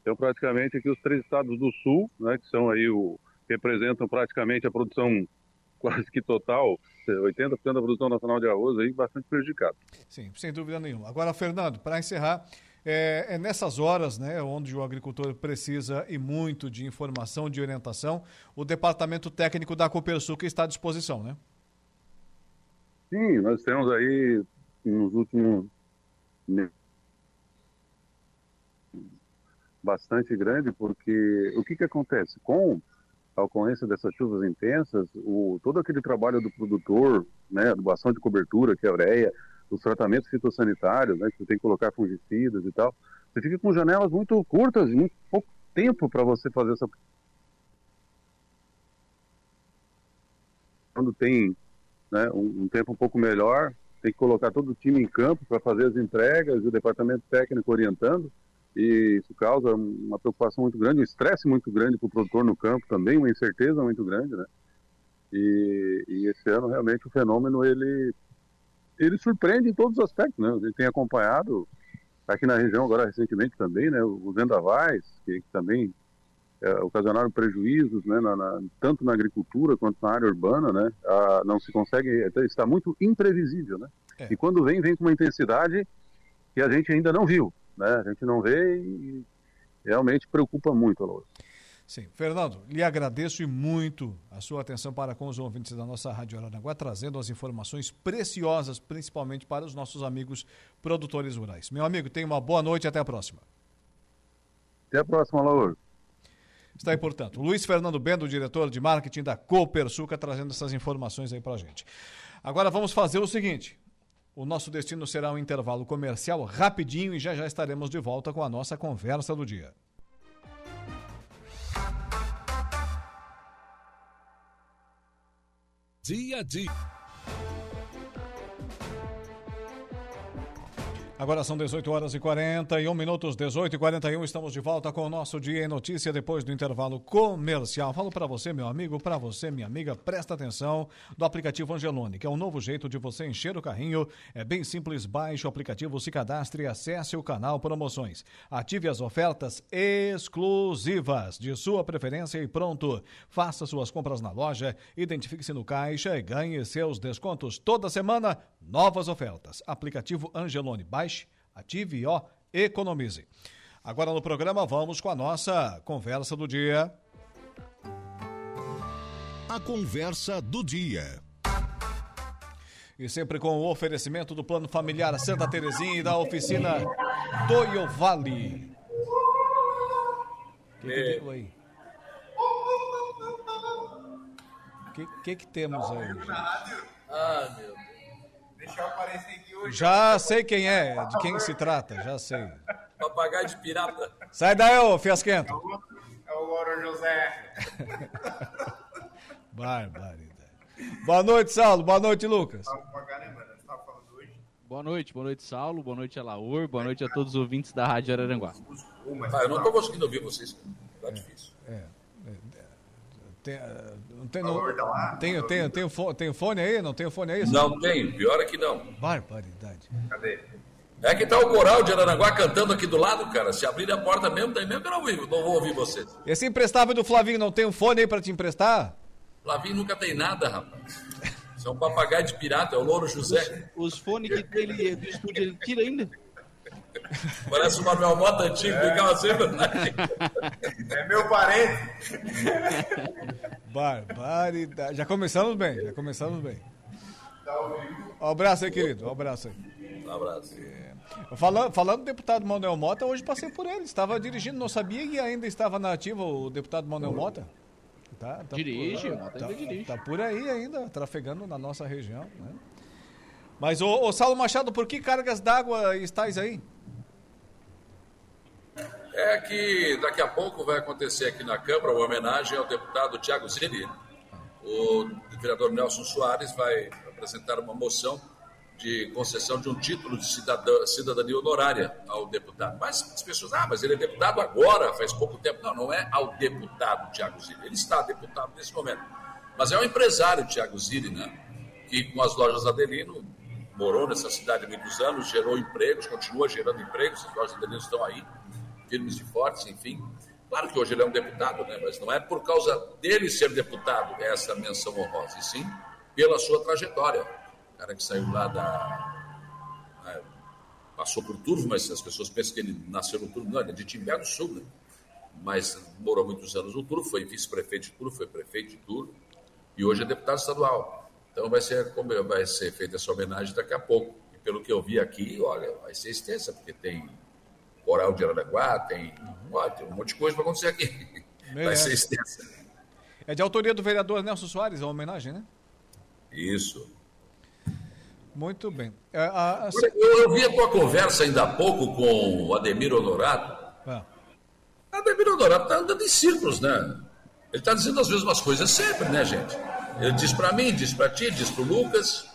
Então, praticamente aqui os três estados do sul, né, que são aí o representam praticamente a produção quase que total, 80% da produção nacional de arroz aí bastante prejudicado. Sim, sem dúvida nenhuma. Agora, Fernando, para encerrar, é, é, nessas horas, né, onde o agricultor precisa e muito de informação, de orientação, o departamento técnico da Copersul está à disposição, né? Sim, nós temos aí nos últimos bastante grande, porque o que, que acontece? Com a ocorrência dessas chuvas intensas, o, todo aquele trabalho do produtor, né, adubação de cobertura, que é a ureia, os tratamentos fitossanitários, né, que você tem que colocar fungicidas e tal, você fica com janelas muito curtas e muito pouco tempo para você fazer essa. Quando tem né, um, um, tempo um pouco melhor, tem que colocar todo o time em campo para fazer as entregas, e o departamento técnico orientando, e isso causa uma preocupação muito grande, um estresse muito grande para o produtor no campo também, uma incerteza muito grande, né? E, e, esse ano realmente o fenômeno ele ele surpreende em todos os aspectos, né? A gente tem acompanhado aqui na região agora recentemente também, né? Os vendavais que, que também é, ocasionaram prejuízos, né, na, na, tanto na agricultura quanto na área urbana, né, a, não se consegue, está muito imprevisível, né, é. e quando vem, vem com uma intensidade que a gente ainda não viu, né, a gente não vê e realmente preocupa muito, Alô. Sim. Fernando, lhe agradeço e muito a sua atenção para com os ouvintes da nossa Rádio Aranaguá, trazendo as informações preciosas, principalmente para os nossos amigos produtores rurais. Meu amigo, tenha uma boa noite e até a próxima. Até a próxima, Lauro. Está aí, portanto, Luiz Fernando Bendo, diretor de marketing da Copersuca, trazendo essas informações aí para a gente. Agora vamos fazer o seguinte. O nosso destino será um intervalo comercial rapidinho e já já estaremos de volta com a nossa conversa do dia. Dia a dia. Agora são 18 horas e 41 minutos, 18 e 41. Estamos de volta com o nosso Dia em Notícia depois do intervalo comercial. Falo para você, meu amigo, para você, minha amiga, presta atenção do aplicativo Angelone, que é um novo jeito de você encher o carrinho. É bem simples, baixe o aplicativo, se cadastre e acesse o canal Promoções. Ative as ofertas exclusivas de sua preferência e pronto. Faça suas compras na loja, identifique-se no caixa e ganhe seus descontos. Toda semana, novas ofertas. Aplicativo Angelone, baixe ative e ó, economize. Agora no programa vamos com a nossa conversa do dia. A conversa do dia. E sempre com o oferecimento do Plano Familiar Santa Terezinha e da oficina Toyo Vale. O que, que deu aí? O que, que, que temos aí? gente? Ah, meu Deus. Deixa eu aparecer aqui hoje. Já sei quem é, de quem se trata, já sei. Papagaio de pirata. Sai daí, ô fiasquento. É o Louro José. (laughs) Barbaridade. Boa noite, Saulo. Boa noite, Lucas. Boa noite, boa noite, Saulo. Boa noite, Alaor. Boa noite a todos os ouvintes da Rádio Araranguá. Ah, eu não tô conseguindo ouvir vocês. Tá difícil. Tem, eh, não tem, não, tem, tem, tem, o fo- tem o fone aí? Não tem o fone aí? Não tem, pior é que não. Barbaridade. Cadê? É que tá o coral de Aranaguá cantando aqui do lado, cara. Se abrir a porta mesmo, daí mesmo que eu não, ouvi, não vou ouvir vocês. Esse emprestável do Flavinho não tem um fone aí pra te emprestar? Lavinho nunca tem nada, rapaz. Isso é um papagaio de pirata, é o Louro José. Os fones que tem ele, do estúdio ele tira ainda. Parece o Manuel Mota antigo, ficava sempre. É meu parente. Barbaridade. Já começamos bem, já começamos bem. Um abraço aí, querido. Um abraço aí. Um abraço. Falando, falando do deputado Manuel Mota, hoje passei por ele. Estava dirigindo, não sabia que ainda estava na ativa o deputado Manuel Mota. Tá, tá Dirige, por, o Mota tá, ainda dirige. tá por aí ainda, trafegando na nossa região. Né? Mas, ô, ô Saulo Machado, por que cargas d'água estáis aí? É que daqui a pouco vai acontecer aqui na Câmara uma homenagem ao deputado Tiago Zilli. O vereador Nelson Soares vai apresentar uma moção de concessão de um título de cidadania honorária ao deputado. Mas as pessoas, ah, mas ele é deputado agora, faz pouco tempo. Não, não é ao deputado Tiago Zilli. Ele está deputado nesse momento. Mas é o empresário Tiago Zilli, né? Que com as lojas Adelino morou nessa cidade há muitos anos, gerou empregos, continua gerando empregos, as lojas Adelino estão aí firmes e fortes, enfim. Claro que hoje ele é um deputado, né? mas não é por causa dele ser deputado essa menção honrosa, e sim pela sua trajetória. O cara que saiu lá da. né, passou por Turvo, mas as pessoas pensam que ele nasceu no Turvo, não, ele é de Timbé do Sul, né? mas morou muitos anos no Turvo, foi vice-prefeito de Turvo, foi prefeito de Turvo, e hoje é deputado estadual. Então vai ser, vai ser feita essa homenagem daqui a pouco. E pelo que eu vi aqui, olha, vai ser extensa, porque tem Coral de Aranaguá, tem, olha, tem um monte de coisa para acontecer aqui. Vai Merece. ser extensa. É de autoria do vereador Nelson Soares, a homenagem, né? Isso. Muito bem. É, a- a- Eu, eu vi a tua conversa ainda há pouco com o Ademir Honorato. Ah. Ademir Honorato está andando em círculos, né? Ele está dizendo as mesmas coisas sempre, né, gente? Ele diz para mim, diz para ti, diz para o Lucas.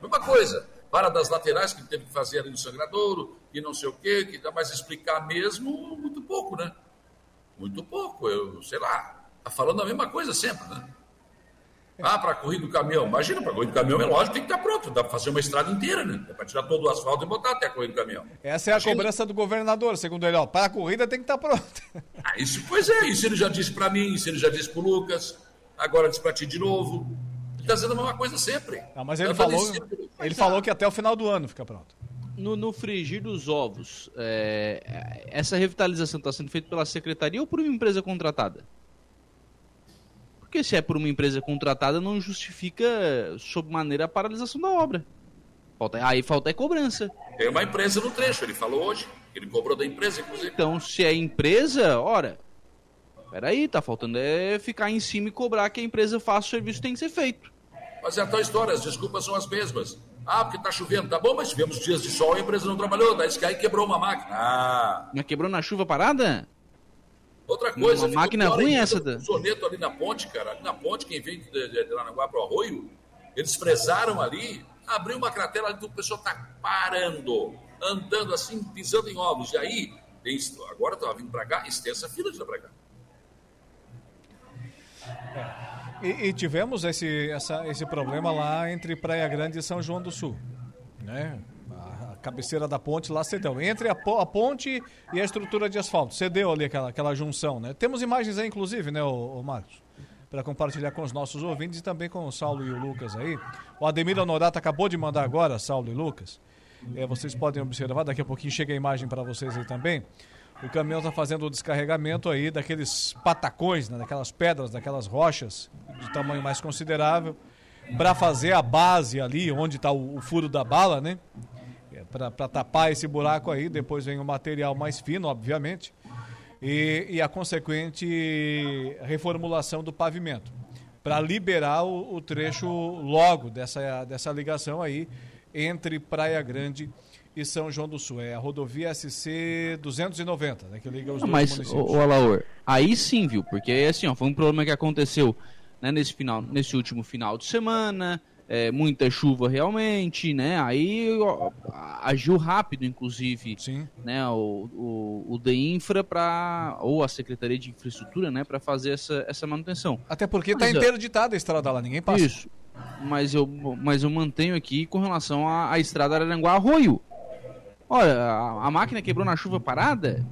Mesma coisa. Para das laterais que ele teve que fazer ali no sangradouro e não sei o quê, que dá mais explicar mesmo, muito pouco, né? Muito pouco. Eu, sei lá, tá falando a mesma coisa sempre, né? Ah, para corrida do caminhão. Imagina, para corrida do caminhão é lógico, tem que estar pronto. Dá para fazer uma estrada inteira, né? Dá para tirar todo o asfalto e botar até a corrida do caminhão. Essa é a Imagina. cobrança do governador, segundo ele. Ó, para a corrida tem que estar pronto. Ah, isso, pois é, isso ele já disse para mim, isso ele já disse para o Lucas, agora disse para ti de novo. Ele está dizendo a mesma coisa sempre. Não, mas ele falou, círculo. ele falou que até o final do ano fica pronto. No, no frigir dos ovos, é, essa revitalização está sendo feita pela secretaria ou por uma empresa contratada? Porque se é por uma empresa contratada, não justifica sob maneira a paralisação da obra. Falta, aí falta é cobrança. Tem uma empresa no trecho, ele falou hoje. Ele cobrou da empresa, inclusive. Então, se é empresa, ora, peraí, tá faltando é ficar em cima e cobrar que a empresa faça o serviço que tem que ser feito. Mas é a tal história, as desculpas são as mesmas. Ah, porque tá chovendo, tá bom, mas tivemos dias de sol e a empresa não trabalhou, daí Sky quebrou uma máquina. Ah. Mas quebrou na chuva parada? Outra coisa, Uma máquina ruim essa da- O soneto ali na ponte, cara, ali na ponte, quem vem de, de, de Aranaguá pro Arroio, eles fresaram ali, abriu uma cratera ali, o pessoal tá parando, andando assim, pisando em ovos. E aí, tem, agora tava vindo pra cá, extensa fila de lá pra cá. E, e tivemos esse, essa- esse problema lá entre Praia Grande e São João do Sul. Né? A, a cabeceira da ponte lá cedeu. Entre a, a ponte e a estrutura de asfalto. Cedeu ali aquela, aquela junção. Né? Temos imagens aí, inclusive, né, o, Marcos? Para compartilhar com os nossos ouvintes e também com o Saulo e o Lucas aí. O Ademir Honorato acabou de mandar agora, Saulo e Lucas. É, vocês podem observar, daqui a pouquinho chega a imagem para vocês aí também. O caminhão está fazendo o descarregamento aí daqueles patacões, né, daquelas pedras, daquelas rochas de tamanho mais considerável, para fazer a base ali, onde está o, o furo da bala, né? Para tapar esse buraco aí. Depois vem o material mais fino, obviamente, e, e a consequente reformulação do pavimento, para liberar o, o trecho logo dessa, dessa ligação aí entre Praia Grande e São João do Sul. É a rodovia SC 290, né, que liga os Não, dois mas, municípios. o, Alaor, aí sim, viu? Porque assim, ó, foi um problema que aconteceu né, nesse, final, nesse último final de semana, é, muita chuva realmente, né? Aí ó, agiu rápido, inclusive, né, o, o, o DEINFRA pra, ou a Secretaria de Infraestrutura, né, para fazer essa, essa manutenção. Até porque está Mas, interditada a estrada lá, ninguém passa. Isso. Mas eu, mas eu mantenho aqui com relação à, à estrada Araranguá-Arroio. Olha, a, a máquina quebrou na chuva parada,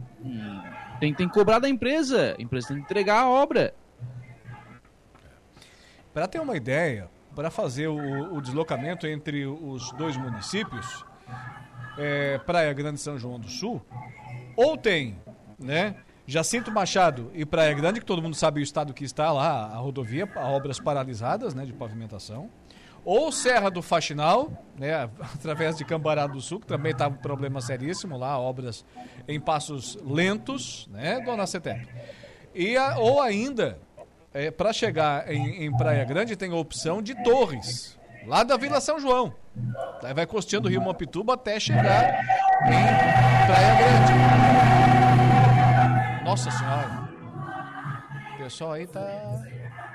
tem, tem que cobrar da empresa. A empresa tem que entregar a obra. Para ter uma ideia, para fazer o, o deslocamento entre os dois municípios, é, Praia Grande e São João do Sul, ou tem, né, Jacinto Machado e Praia Grande, que todo mundo sabe o estado que está lá, a rodovia, obras paralisadas, né, de pavimentação, ou Serra do Faxinal, né, (laughs) através de Cambará do Sul, que também estava um problema seríssimo lá, obras em passos lentos, né, dona Cetep? E a, ou ainda, para chegar em, em Praia Grande, tem a opção de Torres, lá da Vila São João. Daí vai costeando o Rio Mopituba até chegar em Praia Grande. Nossa Senhora. O pessoal aí tá,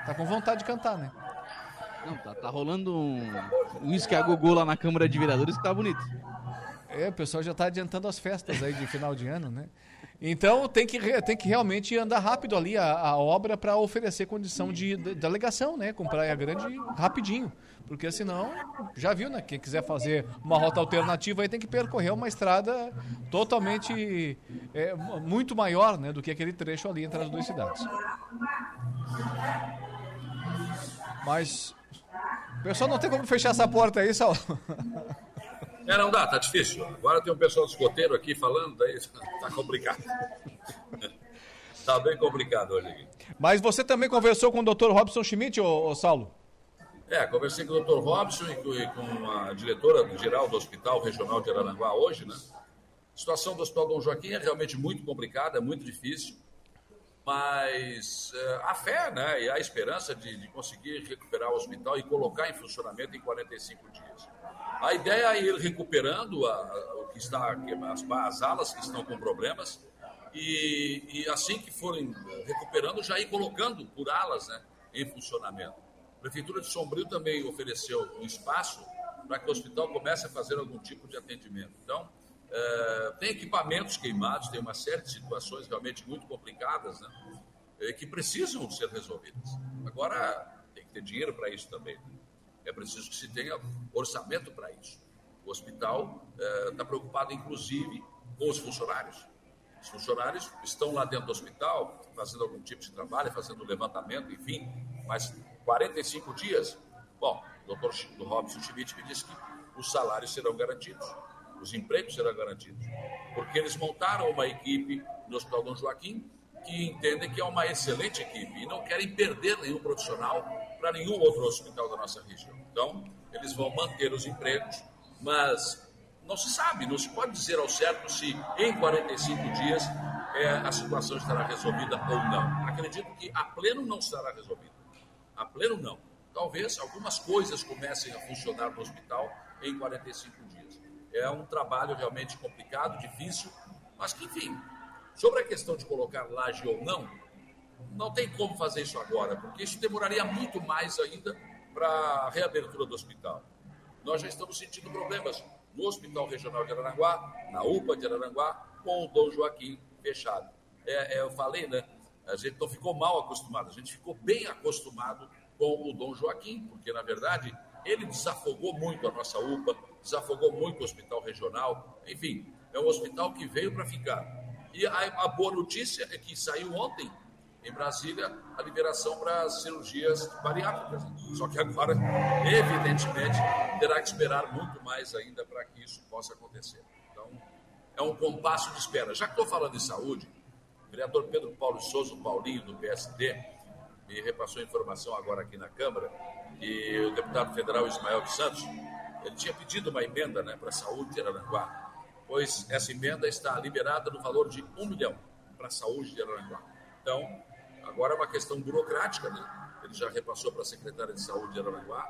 tá com vontade de cantar, né? Não, tá, tá rolando um, uísque a gogô lá na Câmara de Vereadores que tá bonito. É, o pessoal já está adiantando as festas aí de final de ano, né? Então tem que, tem que realmente andar rápido ali a, a obra para oferecer condição de, de delegação, né? Com Praia Grande rapidinho. Porque senão, já viu, né? Quem quiser fazer uma rota alternativa aí tem que percorrer uma estrada totalmente é, mu- muito maior né, do que aquele trecho ali entre as duas cidades. Mas pessoal não tem como fechar essa porta aí, Saulo. (laughs) É, não dá, tá difícil. Agora tem um pessoal do escoteiro aqui falando, daí (laughs) tá complicado. tá bem complicado hoje aqui. Mas você também conversou com o Dr. Robson Schmidt, ô, ô Saulo? É, conversei com o Dr. Robson e com, e com a diretora geral do Hospital Regional de Araranguá hoje, né? A situação do Hospital Dom Joaquim é realmente muito complicada, é muito difícil, mas eh, a fé né, e a esperança de, de conseguir recuperar o hospital e colocar em funcionamento em 45 dias. A ideia é ir recuperando a- o que está, as, as alas que estão com problemas e, e assim que forem recuperando, já ir colocando por alas né, em funcionamento. A Prefeitura de Sombrio também ofereceu um espaço para que o hospital comece a fazer algum tipo de atendimento. Então, eh, tem equipamentos queimados, tem uma série de situações realmente muito complicadas, né, eh, que precisam ser resolvidas. Agora, tem que ter dinheiro para isso também. né? É preciso que se tenha orçamento para isso. O hospital está preocupado, inclusive, com os funcionários. Os funcionários estão lá dentro do hospital, fazendo algum tipo de trabalho, fazendo levantamento, enfim, mas 45 dias. Bom, o doutor Robson Schmidt me disse que os salários serão garantidos, os empregos serão garantidos, porque eles montaram uma equipe no Hospital Dom Joaquim que entendem que é uma excelente equipe e não querem perder nenhum profissional para nenhum outro hospital da nossa região. Então, eles vão manter os empregos, mas não se sabe, não se pode dizer ao certo se em 45 dias é, a situação estará resolvida ou não. Acredito que a pleno não estará resolvida. A pleno não. Talvez algumas coisas comecem a funcionar no hospital em 45 dias. É um trabalho realmente complicado, difícil, mas que, enfim, sobre a questão de colocar laje ou não, não tem como fazer isso agora, porque isso demoraria muito mais ainda para a reabertura do hospital. Nós já estamos sentindo problemas no Hospital Regional de Araranguá, na UPA de Araranguá, com o Dom Joaquim fechado. É, é, eu falei, né? A gente não ficou mal acostumado, a gente ficou bem acostumado com o Dom Joaquim, porque, na verdade, ele desafogou muito a nossa UPA, desafogou muito o Hospital Regional, enfim, é um hospital que veio para ficar. E a, a boa notícia é que saiu ontem em Brasília a liberação para cirurgias bariátricas. Só que agora, evidentemente, terá que esperar muito mais ainda para que isso possa acontecer. Então, é um compasso de espera. Já que estou falando de saúde, o vereador Pedro Paulo Souza, o Paulinho, do PSD, me repassou informação agora aqui na Câmara, e o deputado federal Ismael dos Santos, ele tinha pedido uma emenda né, para a saúde de Araranguá, pois essa emenda está liberada no valor de um milhão para a saúde de Araranguá. Então, Agora é uma questão burocrática, né? Ele já repassou para a secretária de saúde de Aranaguá,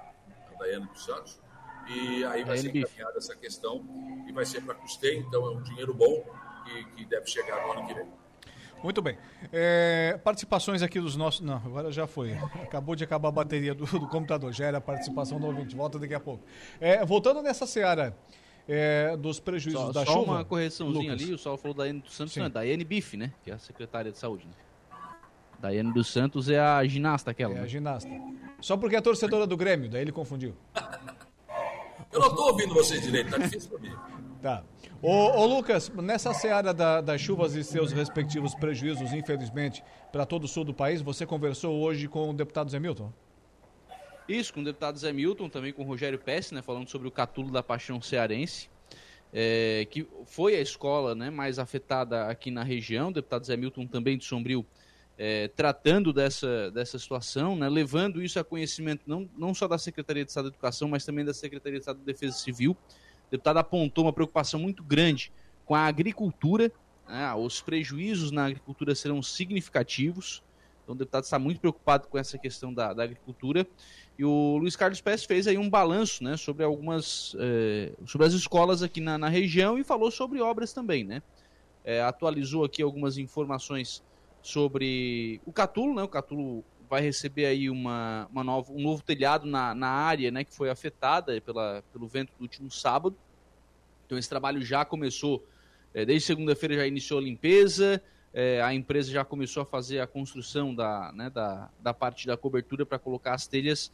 a Daiane dos Santos, e aí vai ser encaminhada essa questão e vai ser para custeio, então é um dinheiro bom que, que deve chegar no ano que vem. Muito bem. É, participações aqui dos nossos. Não, agora já foi. Acabou de acabar a bateria do, do computador. Já era a participação do ouvinte. Volta daqui a pouco. É, voltando nessa seara é, dos prejuízos só, da só chuva. uma correçãozinha Lucas. ali. O Sol falou da N dos Santos, Sim. não é da NBIF, né? Que é a secretária de saúde. Né? Daiane dos Santos é a ginasta aquela. É né? a ginasta. Só porque é torcedora do Grêmio, daí ele confundiu. Eu não estou ouvindo vocês direito, tá difícil para mim. Tá. Ô, ô, Lucas, nessa seara da- das chuvas e seus respectivos prejuízos, infelizmente, para todo o sul do país, você conversou hoje com o deputado Zé Milton? Isso, com o deputado Zé Milton, também com o Rogério Pesce, né, falando sobre o Catulo da Paixão Cearense, é, que foi a escola né, mais afetada aqui na região. O deputado Zé Milton também de Sombrio é, tratando dessa, dessa situação, né, levando isso a conhecimento não, não só da Secretaria de Estado da Educação, mas também da Secretaria de Estado da Defesa Civil. O deputado apontou uma preocupação muito grande com a agricultura, né, os prejuízos na agricultura serão significativos. Então o deputado está muito preocupado com essa questão da, da agricultura. E o Luiz Carlos Pérez fez aí um balanço né, sobre algumas. eh, sobre as escolas aqui na, na região e falou sobre obras também, né? Eh, atualizou aqui algumas informações sobre o Catulo, né? O Catulo vai receber aí uma, uma nova, um novo telhado na, na área né, que foi afetada pela, pelo vento do último sábado. Então esse trabalho já começou, eh, desde segunda-feira já iniciou a limpeza, eh, a empresa já começou a fazer a construção da, né, da, da parte da cobertura para colocar as telhas.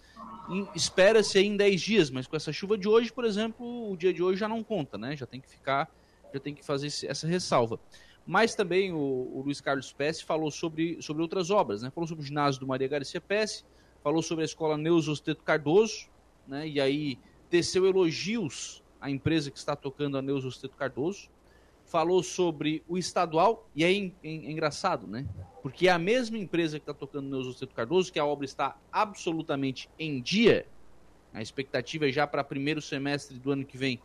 Espera-se em 10 dias, mas com essa chuva de hoje, por exemplo, o dia de hoje já não conta, né? Já tem que ficar, já tem que fazer essa ressalva. Mas também o, o Luiz Carlos Pesce falou sobre, sobre outras obras, né? Falou sobre o ginásio do Maria Garcia Pesce, falou sobre a escola Neuza Osteto Cardoso, né? E aí teceu elogios à empresa que está tocando a Neuza Osteto Cardoso. Falou sobre o estadual, e aí é, é engraçado, né? Porque é a mesma empresa que está tocando Neuza Osteto Cardoso, que a obra está absolutamente em dia, a expectativa é já para primeiro semestre do ano que vem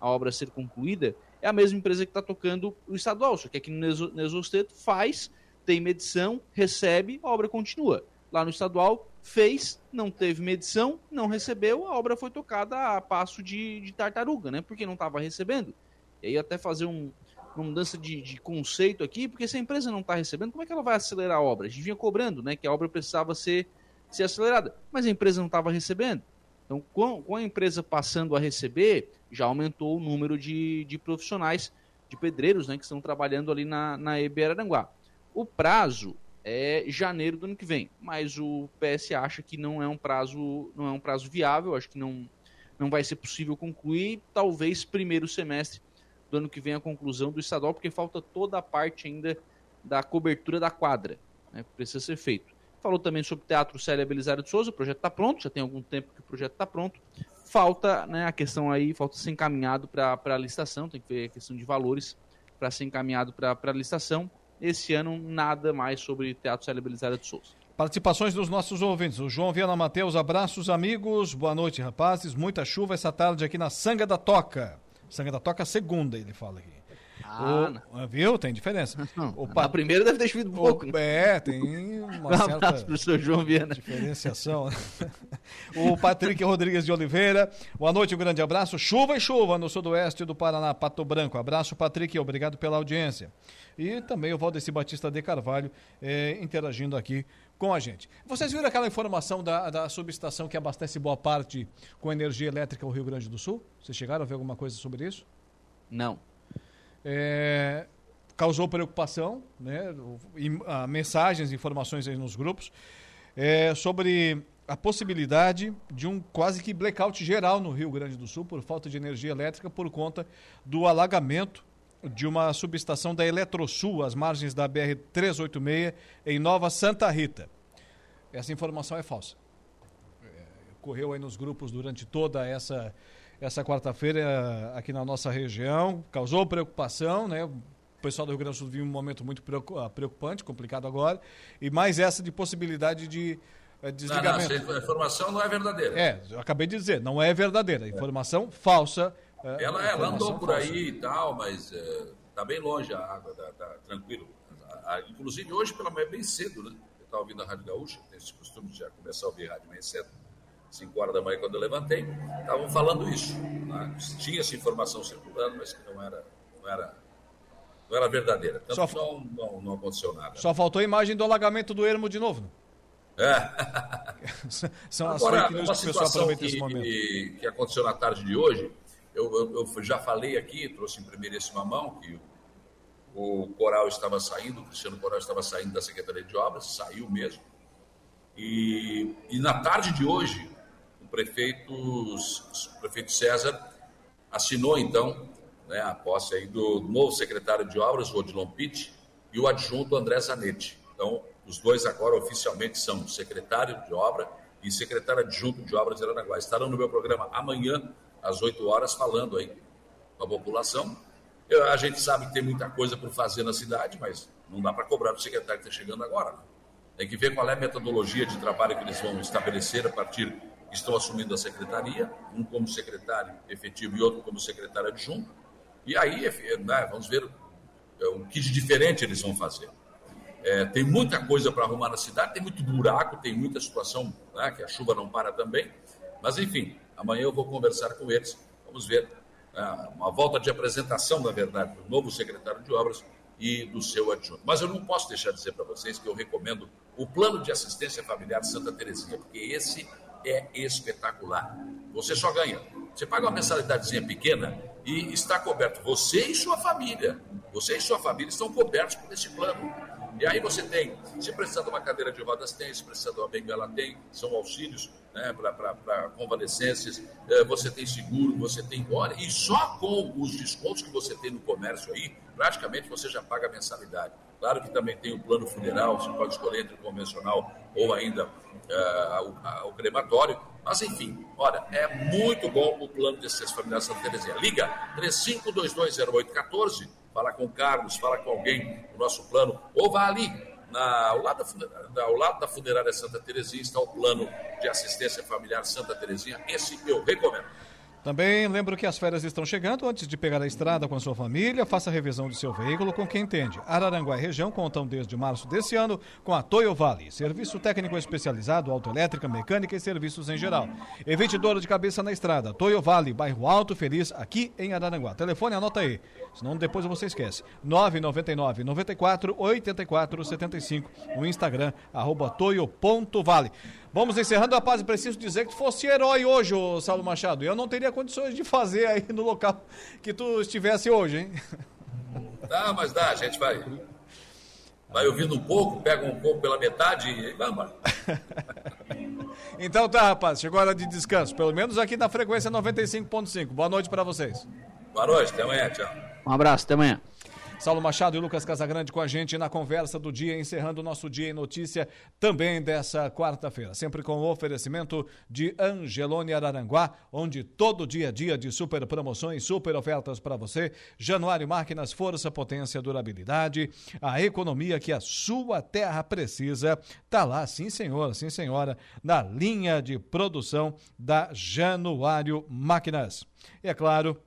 a obra ser concluída, é a mesma empresa que está tocando o estadual, só que aqui no Neso- Nesosteto faz, tem medição, recebe, a obra continua. Lá no estadual fez, não teve medição, não recebeu, a obra foi tocada a passo de, de tartaruga, né? Porque não estava recebendo. E aí até fazer um, uma mudança de, de conceito aqui, porque se a empresa não está recebendo, como é que ela vai acelerar a obra? A gente vinha cobrando, né? Que a obra precisava ser, ser acelerada, mas a empresa não estava recebendo. Então, com, com a empresa passando a receber, já aumentou o número de, de profissionais, de pedreiros, né, que estão trabalhando ali na, na EB Araranguá. O prazo é janeiro do ano que vem, mas o PS acha que não é um prazo, não é um prazo viável, acho que não, não vai ser possível concluir, talvez primeiro semestre do ano que vem a conclusão do estadual, porque falta toda a parte ainda da cobertura da quadra, né, precisa ser feito. Falou também sobre o Teatro Célia Belisário de Souza, o projeto está pronto, já tem algum tempo que o projeto está pronto. Falta né, a questão aí, falta ser encaminhado para a licitação, tem que ver a questão de valores para ser encaminhado para a licitação. esse ano nada mais sobre Teatro Célebre Elizada de Souza. Participações dos nossos ouvintes. O João Viana Mateus, abraços, amigos. Boa noite, rapazes. Muita chuva essa tarde aqui na Sanga da Toca. Sanga da Toca segunda, ele fala aqui. Ah, o, viu? Tem diferença. o pa... A primeira deve ter chovido pouco. O, né? É, tem uma certa abraço professor João Viana. diferenciação. (laughs) o Patrick Rodrigues de Oliveira. Boa noite, um grande abraço. Chuva e chuva no sudoeste do Paraná, Pato Branco. Abraço, Patrick, obrigado pela audiência. E também o Valdeci Batista de Carvalho eh, interagindo aqui com a gente. Vocês viram aquela informação da, da subestação que abastece boa parte com energia elétrica o Rio Grande do Sul? Vocês chegaram a ver alguma coisa sobre isso? Não. É, causou preocupação, né? Ah, mensagens, informações aí nos grupos, é, sobre a possibilidade de um quase que blackout geral no Rio Grande do Sul por falta de energia elétrica por conta do alagamento de uma subestação da Eletrosul, às margens da BR-386, em Nova Santa Rita. Essa informação é falsa. É, correu aí nos grupos durante toda essa, essa quarta-feira aqui na nossa região, causou preocupação, né? O pessoal do Rio Grande do Sul vive um momento muito ah, preocupante, complicado agora, e mais essa de possibilidade de eh, desligamento. Não, não, essa informação não é verdadeira. É, eu acabei de dizer, não é verdadeira. Informação falsa é, ela, ela andou por aí e tal, mas está é, bem longe a água, tá, tá tranquilo. A, a, inclusive hoje pela manhã bem cedo, né? Eu estava ouvindo a Rádio Gaúcha, tenho esse costume de já começar a ouvir rádio bem cedo, 5 horas da manhã quando eu levantei, estavam falando isso. Né? Tinha essa informação circulando, mas que não era, não era, não era verdadeira. Tanto Só, não, não, não aconteceu nada. Só faltou a imagem do alagamento do ermo de novo. Né? É. (laughs) São as Agora, fake news que o pessoal aproveita esse momento. Que aconteceu na tarde de hoje, eu, eu, eu, já falei aqui, trouxe em primeiríssima mão, que o, o Coral estava saindo, o Cristiano Coral estava saindo da Secretaria de Obras, saiu mesmo. E, e na tarde de hoje, prefeito, o prefeito César assinou, então, né, a posse aí do novo secretário de Obras, Odilon Pitt, e o adjunto André Zanetti. Então, os dois agora oficialmente são secretário de obra e secretário adjunto de obras de Aranaguá. Estarão no meu programa amanhã, às 8 horas, falando aí com a população. Eu, a gente sabe que tem muita coisa por fazer na cidade, mas não dá para cobrar do secretário que está chegando agora. Né? Tem que ver qual é a metodologia de trabalho que eles vão estabelecer a partir estão assumindo a secretaria, um como secretário efetivo e outro como secretário adjunto. E aí, né, vamos ver é, o que de diferente eles vão fazer. É, tem muita coisa para arrumar na cidade, tem muito buraco, tem muita situação né, que a chuva não para também. Mas, enfim, Amanhã eu vou conversar com eles. Vamos ver ah, uma volta de apresentação, na verdade, do novo secretário de obras e do seu adjunto. Mas eu não posso deixar de dizer para vocês que eu recomendo o plano de assistência familiar Santa Terezinha, porque esse é espetacular. Você só ganha. Você paga uma mensalidadezinha pequena e está coberto. Você e sua família. Você e sua família estão cobertos por esse plano. E aí você tem, se precisar de uma cadeira de rodas, tem, se precisar de uma bengala, tem, são auxílios né, para convalescências, é, você tem seguro, você tem olha, e só com os descontos que você tem no comércio aí, praticamente você já paga a mensalidade. Claro que também tem o plano funeral, você pode escolher entre o convencional ou ainda uh, o, o, crematório. Mas enfim, olha, é muito bom o plano de assistência familiar Santa Terezinha. Liga 35220814, fala com o Carlos, fala com alguém do nosso plano, ou vá ali na, ao, lado da, ao lado da funerária Santa Terezinha está o plano de assistência familiar Santa Terezinha. Esse eu recomendo. Também lembro que as férias estão chegando. Antes de pegar a estrada com a sua família, faça a revisão do seu veículo com quem entende. Araranguá e região contam desde março desse ano com a Toyo Vale, serviço técnico especializado, autoelétrica, mecânica e serviços em geral. Evite dor de cabeça na estrada. Toyo Vale, bairro Alto Feliz, aqui em Araranguá. Telefone, anota aí, senão depois você esquece. 999 94 84 75. No Instagram, arroba toyo.vale. Vamos encerrando, rapaz. Preciso dizer que fosse herói hoje, Saulo Machado. Eu não teria condições de fazer aí no local que tu estivesse hoje, hein? Dá, mas dá, a gente vai. Vai ouvindo um pouco, pega um pouco pela metade e vamos. (laughs) então tá, rapaz. Chegou a hora de descanso. Pelo menos aqui na frequência 95.5. Boa noite para vocês. Boa noite, até amanhã, tchau. Um abraço, até amanhã. Saulo Machado e Lucas Casagrande com a gente na conversa do dia, encerrando o nosso dia em notícia também dessa quarta-feira. Sempre com o oferecimento de Angelone Araranguá, onde todo dia a dia de super promoções, super ofertas para você. Januário Máquinas, força, potência, durabilidade. A economia que a sua terra precisa. Tá lá, sim senhor, sim senhora, na linha de produção da Januário Máquinas. E é claro,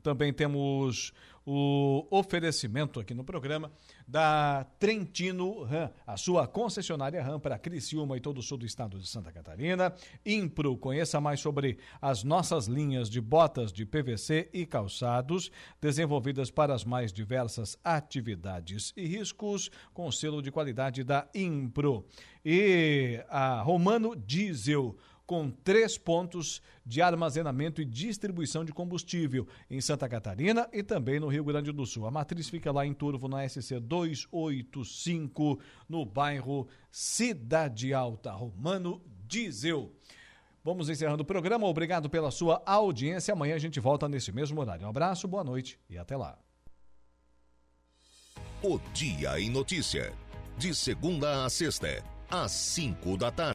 também temos o oferecimento aqui no programa da Trentino Ram, a sua concessionária Ram para Criciúma e todo o sul do estado de Santa Catarina. Impro, conheça mais sobre as nossas linhas de botas de PVC e calçados, desenvolvidas para as mais diversas atividades e riscos, com selo de qualidade da Impro. E a Romano Diesel com três pontos de armazenamento e distribuição de combustível em Santa Catarina e também no Rio Grande do Sul. A matriz fica lá em Turvo, na SC 285, no bairro Cidade Alta, Romano Diesel. Vamos encerrando o programa. Obrigado pela sua audiência. Amanhã a gente volta nesse mesmo horário. Um abraço, boa noite e até lá. O Dia em Notícia. De segunda a sexta, às cinco da tarde.